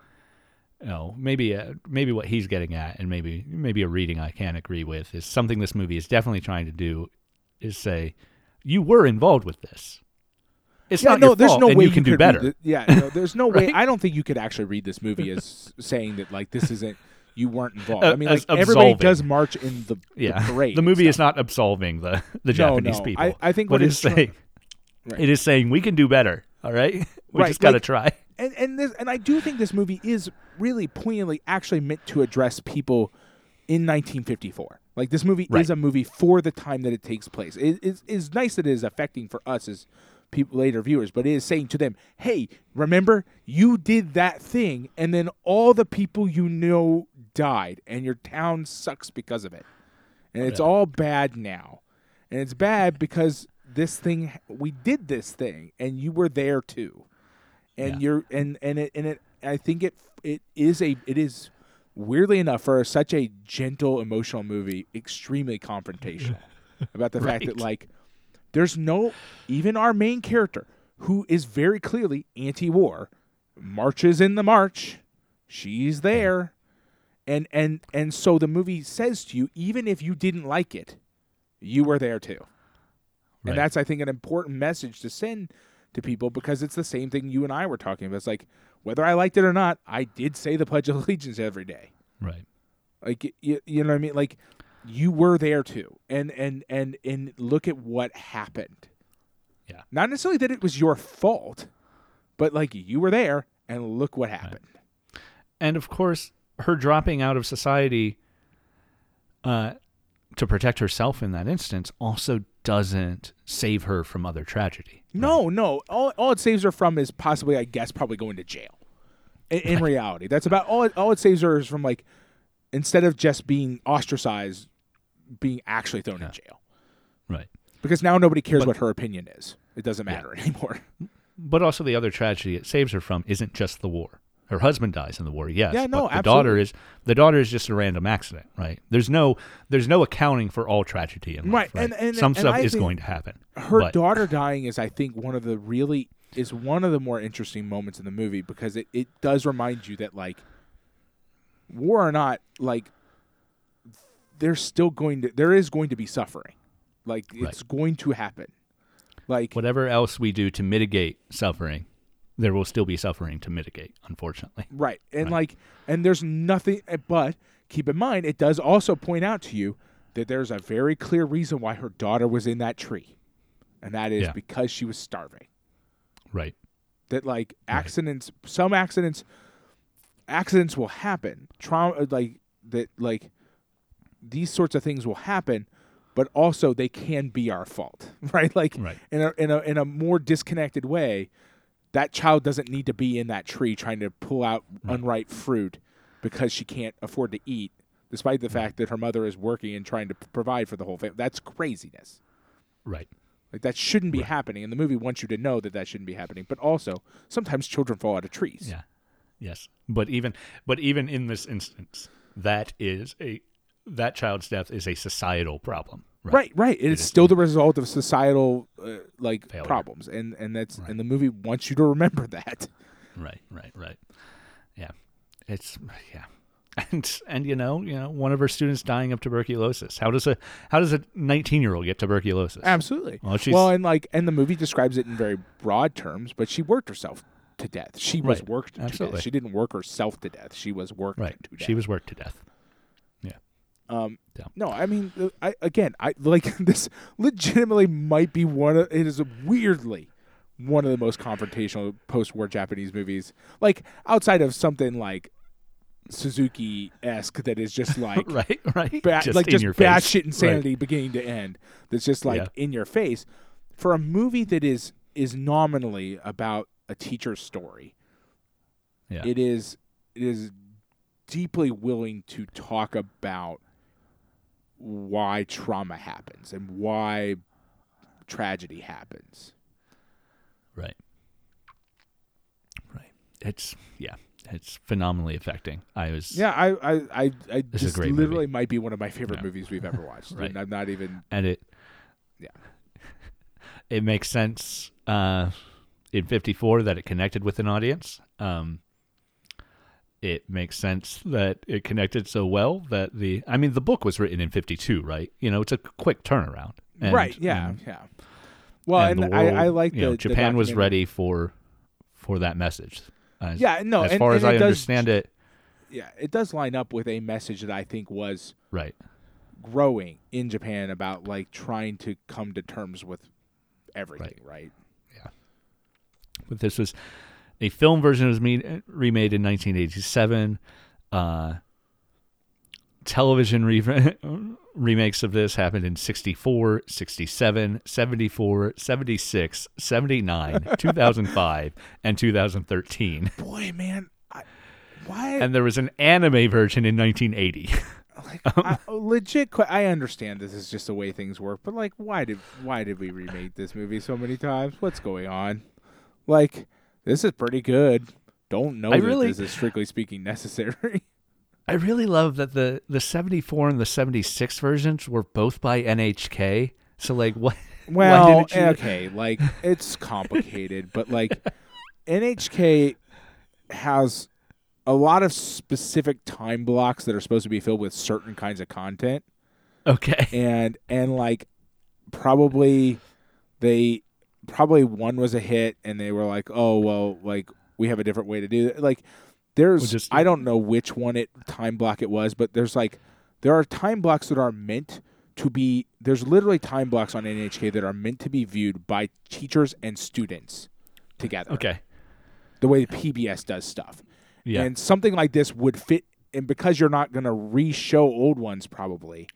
You know, maybe uh, maybe what he's getting at, and maybe maybe a reading I can agree with, is something this movie is definitely trying to do, is say, you were involved with this. It's Yeah, not no, your there's fault, no and way you can do better. thi- yeah, no, there's no way. I don't think you could actually read this movie as saying that like this isn't you weren't involved. Uh, I mean, like everybody does march in the, yeah, the parade. the movie is not absolving the the No, Japanese no. people. I, I think what it's saying Right. it is saying we can do better. All right, we Right, just got to like- try. And and this and I do think this movie is really poignantly actually meant to address people in 1954. Like this movie Right. is a movie for the time that it takes place. It is is nice that it is affecting for us as people later viewers, but it is saying to them, "Hey, remember you did that thing, and then all the people you know died, and your town sucks because of it, and it's Yeah. all bad now, and it's bad because." This thing, we did this thing, and you were there too and Yeah. you're and and it and it I think it it is a it is weirdly enough for such a gentle emotional movie extremely confrontational about the fact that like there's no even our main character who is very clearly anti-war marches in the march. She's there. And and and so the movie says to you even if you didn't like it you were there too. Right. and that's, I think, an important message to send to people because it's the same thing you and I were talking about. It's like whether I liked it or not, I did say the Pledge of Allegiance every day. right. Like you, you know what I mean? Like you were there too, and and and and look at what happened. Yeah. Not necessarily that it was your fault, but like you were there, and look what happened. And of course, her dropping out of society uh, to protect herself in that instance also doesn't save her from other tragedy. No, no. All, all it saves her from is possibly, I guess, probably going to jail. In, in reality, that's about all. It, all it saves her is from like instead of just being ostracized, being actually thrown in jail. Right. Because now nobody cares But- what her opinion is. It doesn't matter anymore. But also the other tragedy it saves her from isn't just the war. Her husband dies in the war, yes. Yeah, no, but the daughter is the daughter is just a random accident, right? There's no there's no accounting for all tragedy in life. Right, Right. and- and- Some and stuff I is going to happen. Her but, daughter dying is, I think, one of the really is one of the more interesting moments in the movie because it, it does remind you that like war or not, like there's still going to there is going to be suffering. Like it's going to happen. Like Whatever else we do to mitigate suffering, there will still be suffering to mitigate, unfortunately. right. And Right. like and there's nothing eh, but keep in mind it does also point out to you that there's a very clear reason why her daughter was in that tree. And that is Yeah. because she was starving. Right. that like accidents some accidents accidents will happen trauma like that like these sorts of things will happen but also they can be our fault right like Right. in a in a in a more disconnected way that child doesn't need to be in that tree trying to pull out mm. unripe fruit because she can't afford to eat despite the mm. fact that her mother is working and trying to provide for the whole family that's craziness Right. like that shouldn't be Right. happening, and the movie wants you to know that that shouldn't be happening. But also, sometimes children fall out of trees. Yeah. Yes. But even but even in this instance, that is a that child's death is a societal problem. Right, right. It is is, still the result of societal uh, like Failure. problems, and and that's Right. and the movie wants you to remember that. Right, right, right. Yeah. It's yeah. And and you know, you know, one of her students dying of tuberculosis. How does a how does a 19-year-old get tuberculosis? Absolutely. Well, she's well, and like, and the movie describes it in very broad terms, but she worked herself to death. She was Right. worked to Absolutely. death. She didn't work herself to death. She was worked right. to death. She was worked to death. Um, Yeah. no, I mean, I again, I like this. Legitimately, might be one of it is weirdly one of the most confrontational post-war Japanese movies. Like outside of something like Suzuki esque, that is just like right, right. ba- just like in just batshit insanity beginning to end. That's just like Yeah. in your face. For a movie that is is nominally about a teacher's story, Yeah. it is it is deeply willing to talk about why trauma happens and why tragedy happens. Right. Right. It's yeah. It's phenomenally affecting. I was Yeah, I I I, I This is a just literally movie. might be one of my favorite Yeah. movies we've ever watched. Right. And I'm not even and it Yeah. it makes sense uh in 54 that it connected with an audience um it makes sense that it connected so well that the i mean the book was written in 52 right you know it's a quick turnaround And- right. Yeah, and- yeah. Well, and, and the I, I like you the know the japan was ready for for that message as, Yeah, no, as far as i does- understand it yeah, it does line up with a message that I think was right growing in Japan about like trying to come to terms with everything, right? Yeah. But this was a film version was made, remade in 1987 uh television re- remakes of this happened in 64 67 74 76 79 2005 and 2013 Boy, man, I, why? and there was an anime version in 1980 like, I, legit, I understand this is just the way things work, but like, why did why did we remake this movie so many times? What's going on? Like, this is pretty good. Don't know I that really- this is strictly speaking necessary. I really love that the the 74 and the 76 versions were both by NHK so like what Well, you- eh, okay, like it's complicated, but like NHK has a lot of specific time blocks that are supposed to be filled with certain kinds of content, okay and and like probably they probably one was a hit, and they were like, oh well, like we have a different way to do it. Like there's Well, just- I don't know which one it time block it was, but there's like there are time blocks that are meant to be there's literally time blocks on NHK that are meant to be viewed by teachers and students together. okay The way PBS does stuff. yeah And something like this would fit and because you're not going to re-show old ones probably.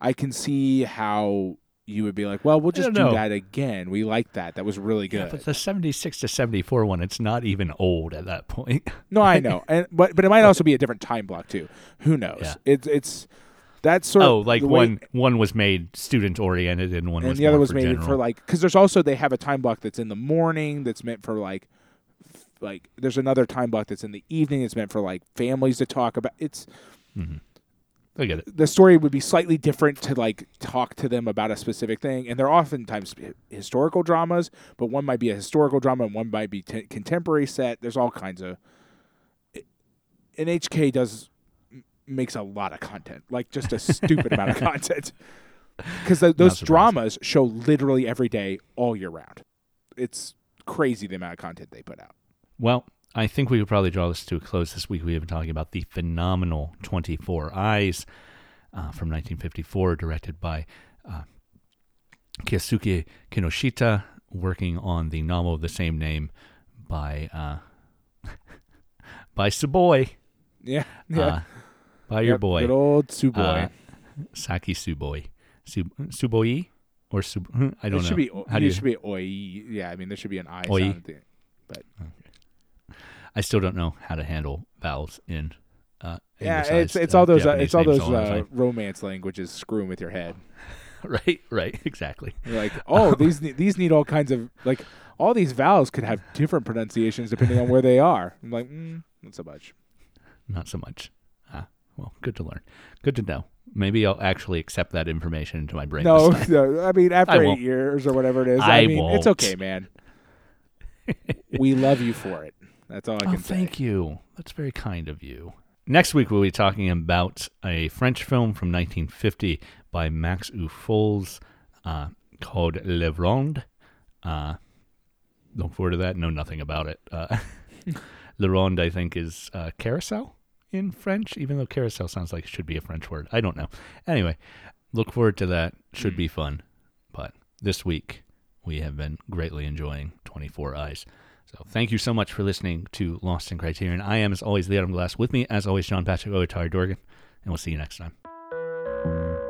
I can see how you would be like, "Well, we'll just don't know. that again. We like that. That was really Yeah, good." but the 76 to 74 one, it's not even old at that point. no, I know. And but but it might also be a different time block too. Who knows? Yeah. It's it's that's sort of oh, like the way- one one was made student oriented and one and was the other was for made general. for like because there's also they have a time block that's in the morning that's meant for like like there's another time block that's in the evening that's meant for like families to talk about it's Mhm. I get it. the story would be slightly different to like talk to them about a specific thing and they're oftentimes historical dramas but one might be a historical drama and one might be t- contemporary set there's all kinds of NHK does makes a lot of content, like just a stupid amount of content. Because those dramas show literally every day, all year round. It's crazy the amount of content they put out. Well, I think we could probably draw this to a close this week. We have been talking about the phenomenal 24 Eyes uh, from 1954, directed by uh, Kinoshita, working on the novel of the same name by uh, by Suboi, Yeah, yeah. uh, by your Yep, boy good old Suboi. uh, Saki Suboi, Sub- Suboi or Sub- hmm, I don't it know. should be. How do it you? should be oi. Yeah, I mean there should be an I Oi. sound. at the- I still don't know how to handle vowels in. Uh, Yeah, it's it's uh, all those uh, it's all those uh, romance languages screwing with your head. right, right, exactly. You're like, oh, these these need all kinds of like all these vowels could have different pronunciations depending on where they are. I'm like, mm, not so much. Not so much. Ah, well, good to learn. Good to know. Maybe I'll actually accept that information into my brain. No, this time. no, I mean after I eight won't. years or whatever it is, I, I mean it's won't. okay, man. we love you for it. That's all I Oh, can say. thank you. That's very kind of you. Next week, we'll be talking about a French film from 1950 by Max Ophüls uh, called Le Ronde. Uh, look forward to that. Know nothing about it. Uh, Le Ronde, I think, is uh, carousel in French, even though carousel sounds like it should be a French word. I don't know. Anyway, look forward to that. Should be fun. But this week, we have been greatly enjoying 24 Eyes. So thank you so much for listening to Lost in Criterion. I am, as always, the Adam Glass. With me, as always, John Patrick Oatari Dorgan. And we'll see you next time.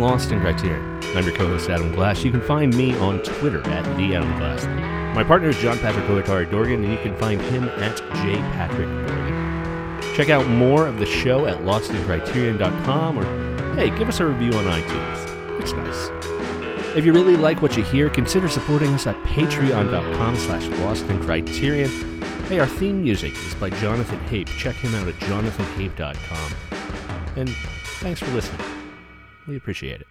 Lost in Criterion. I'm your co-host Adam Glass. You can find me on Twitter at the Adam Glass. My partner is John Patrick Oatari Dorgan, and you can find him at jpatrick Check out more of the show at lostincriterion.com or hey, give us a review on iTunes. It's nice. If you really like what you hear, consider supporting us at patreon.com slash lostincriterion. Hey, our theme music is by Jonathan Hape. Check him out at jonathanhape.com. And thanks for listening. We appreciate it.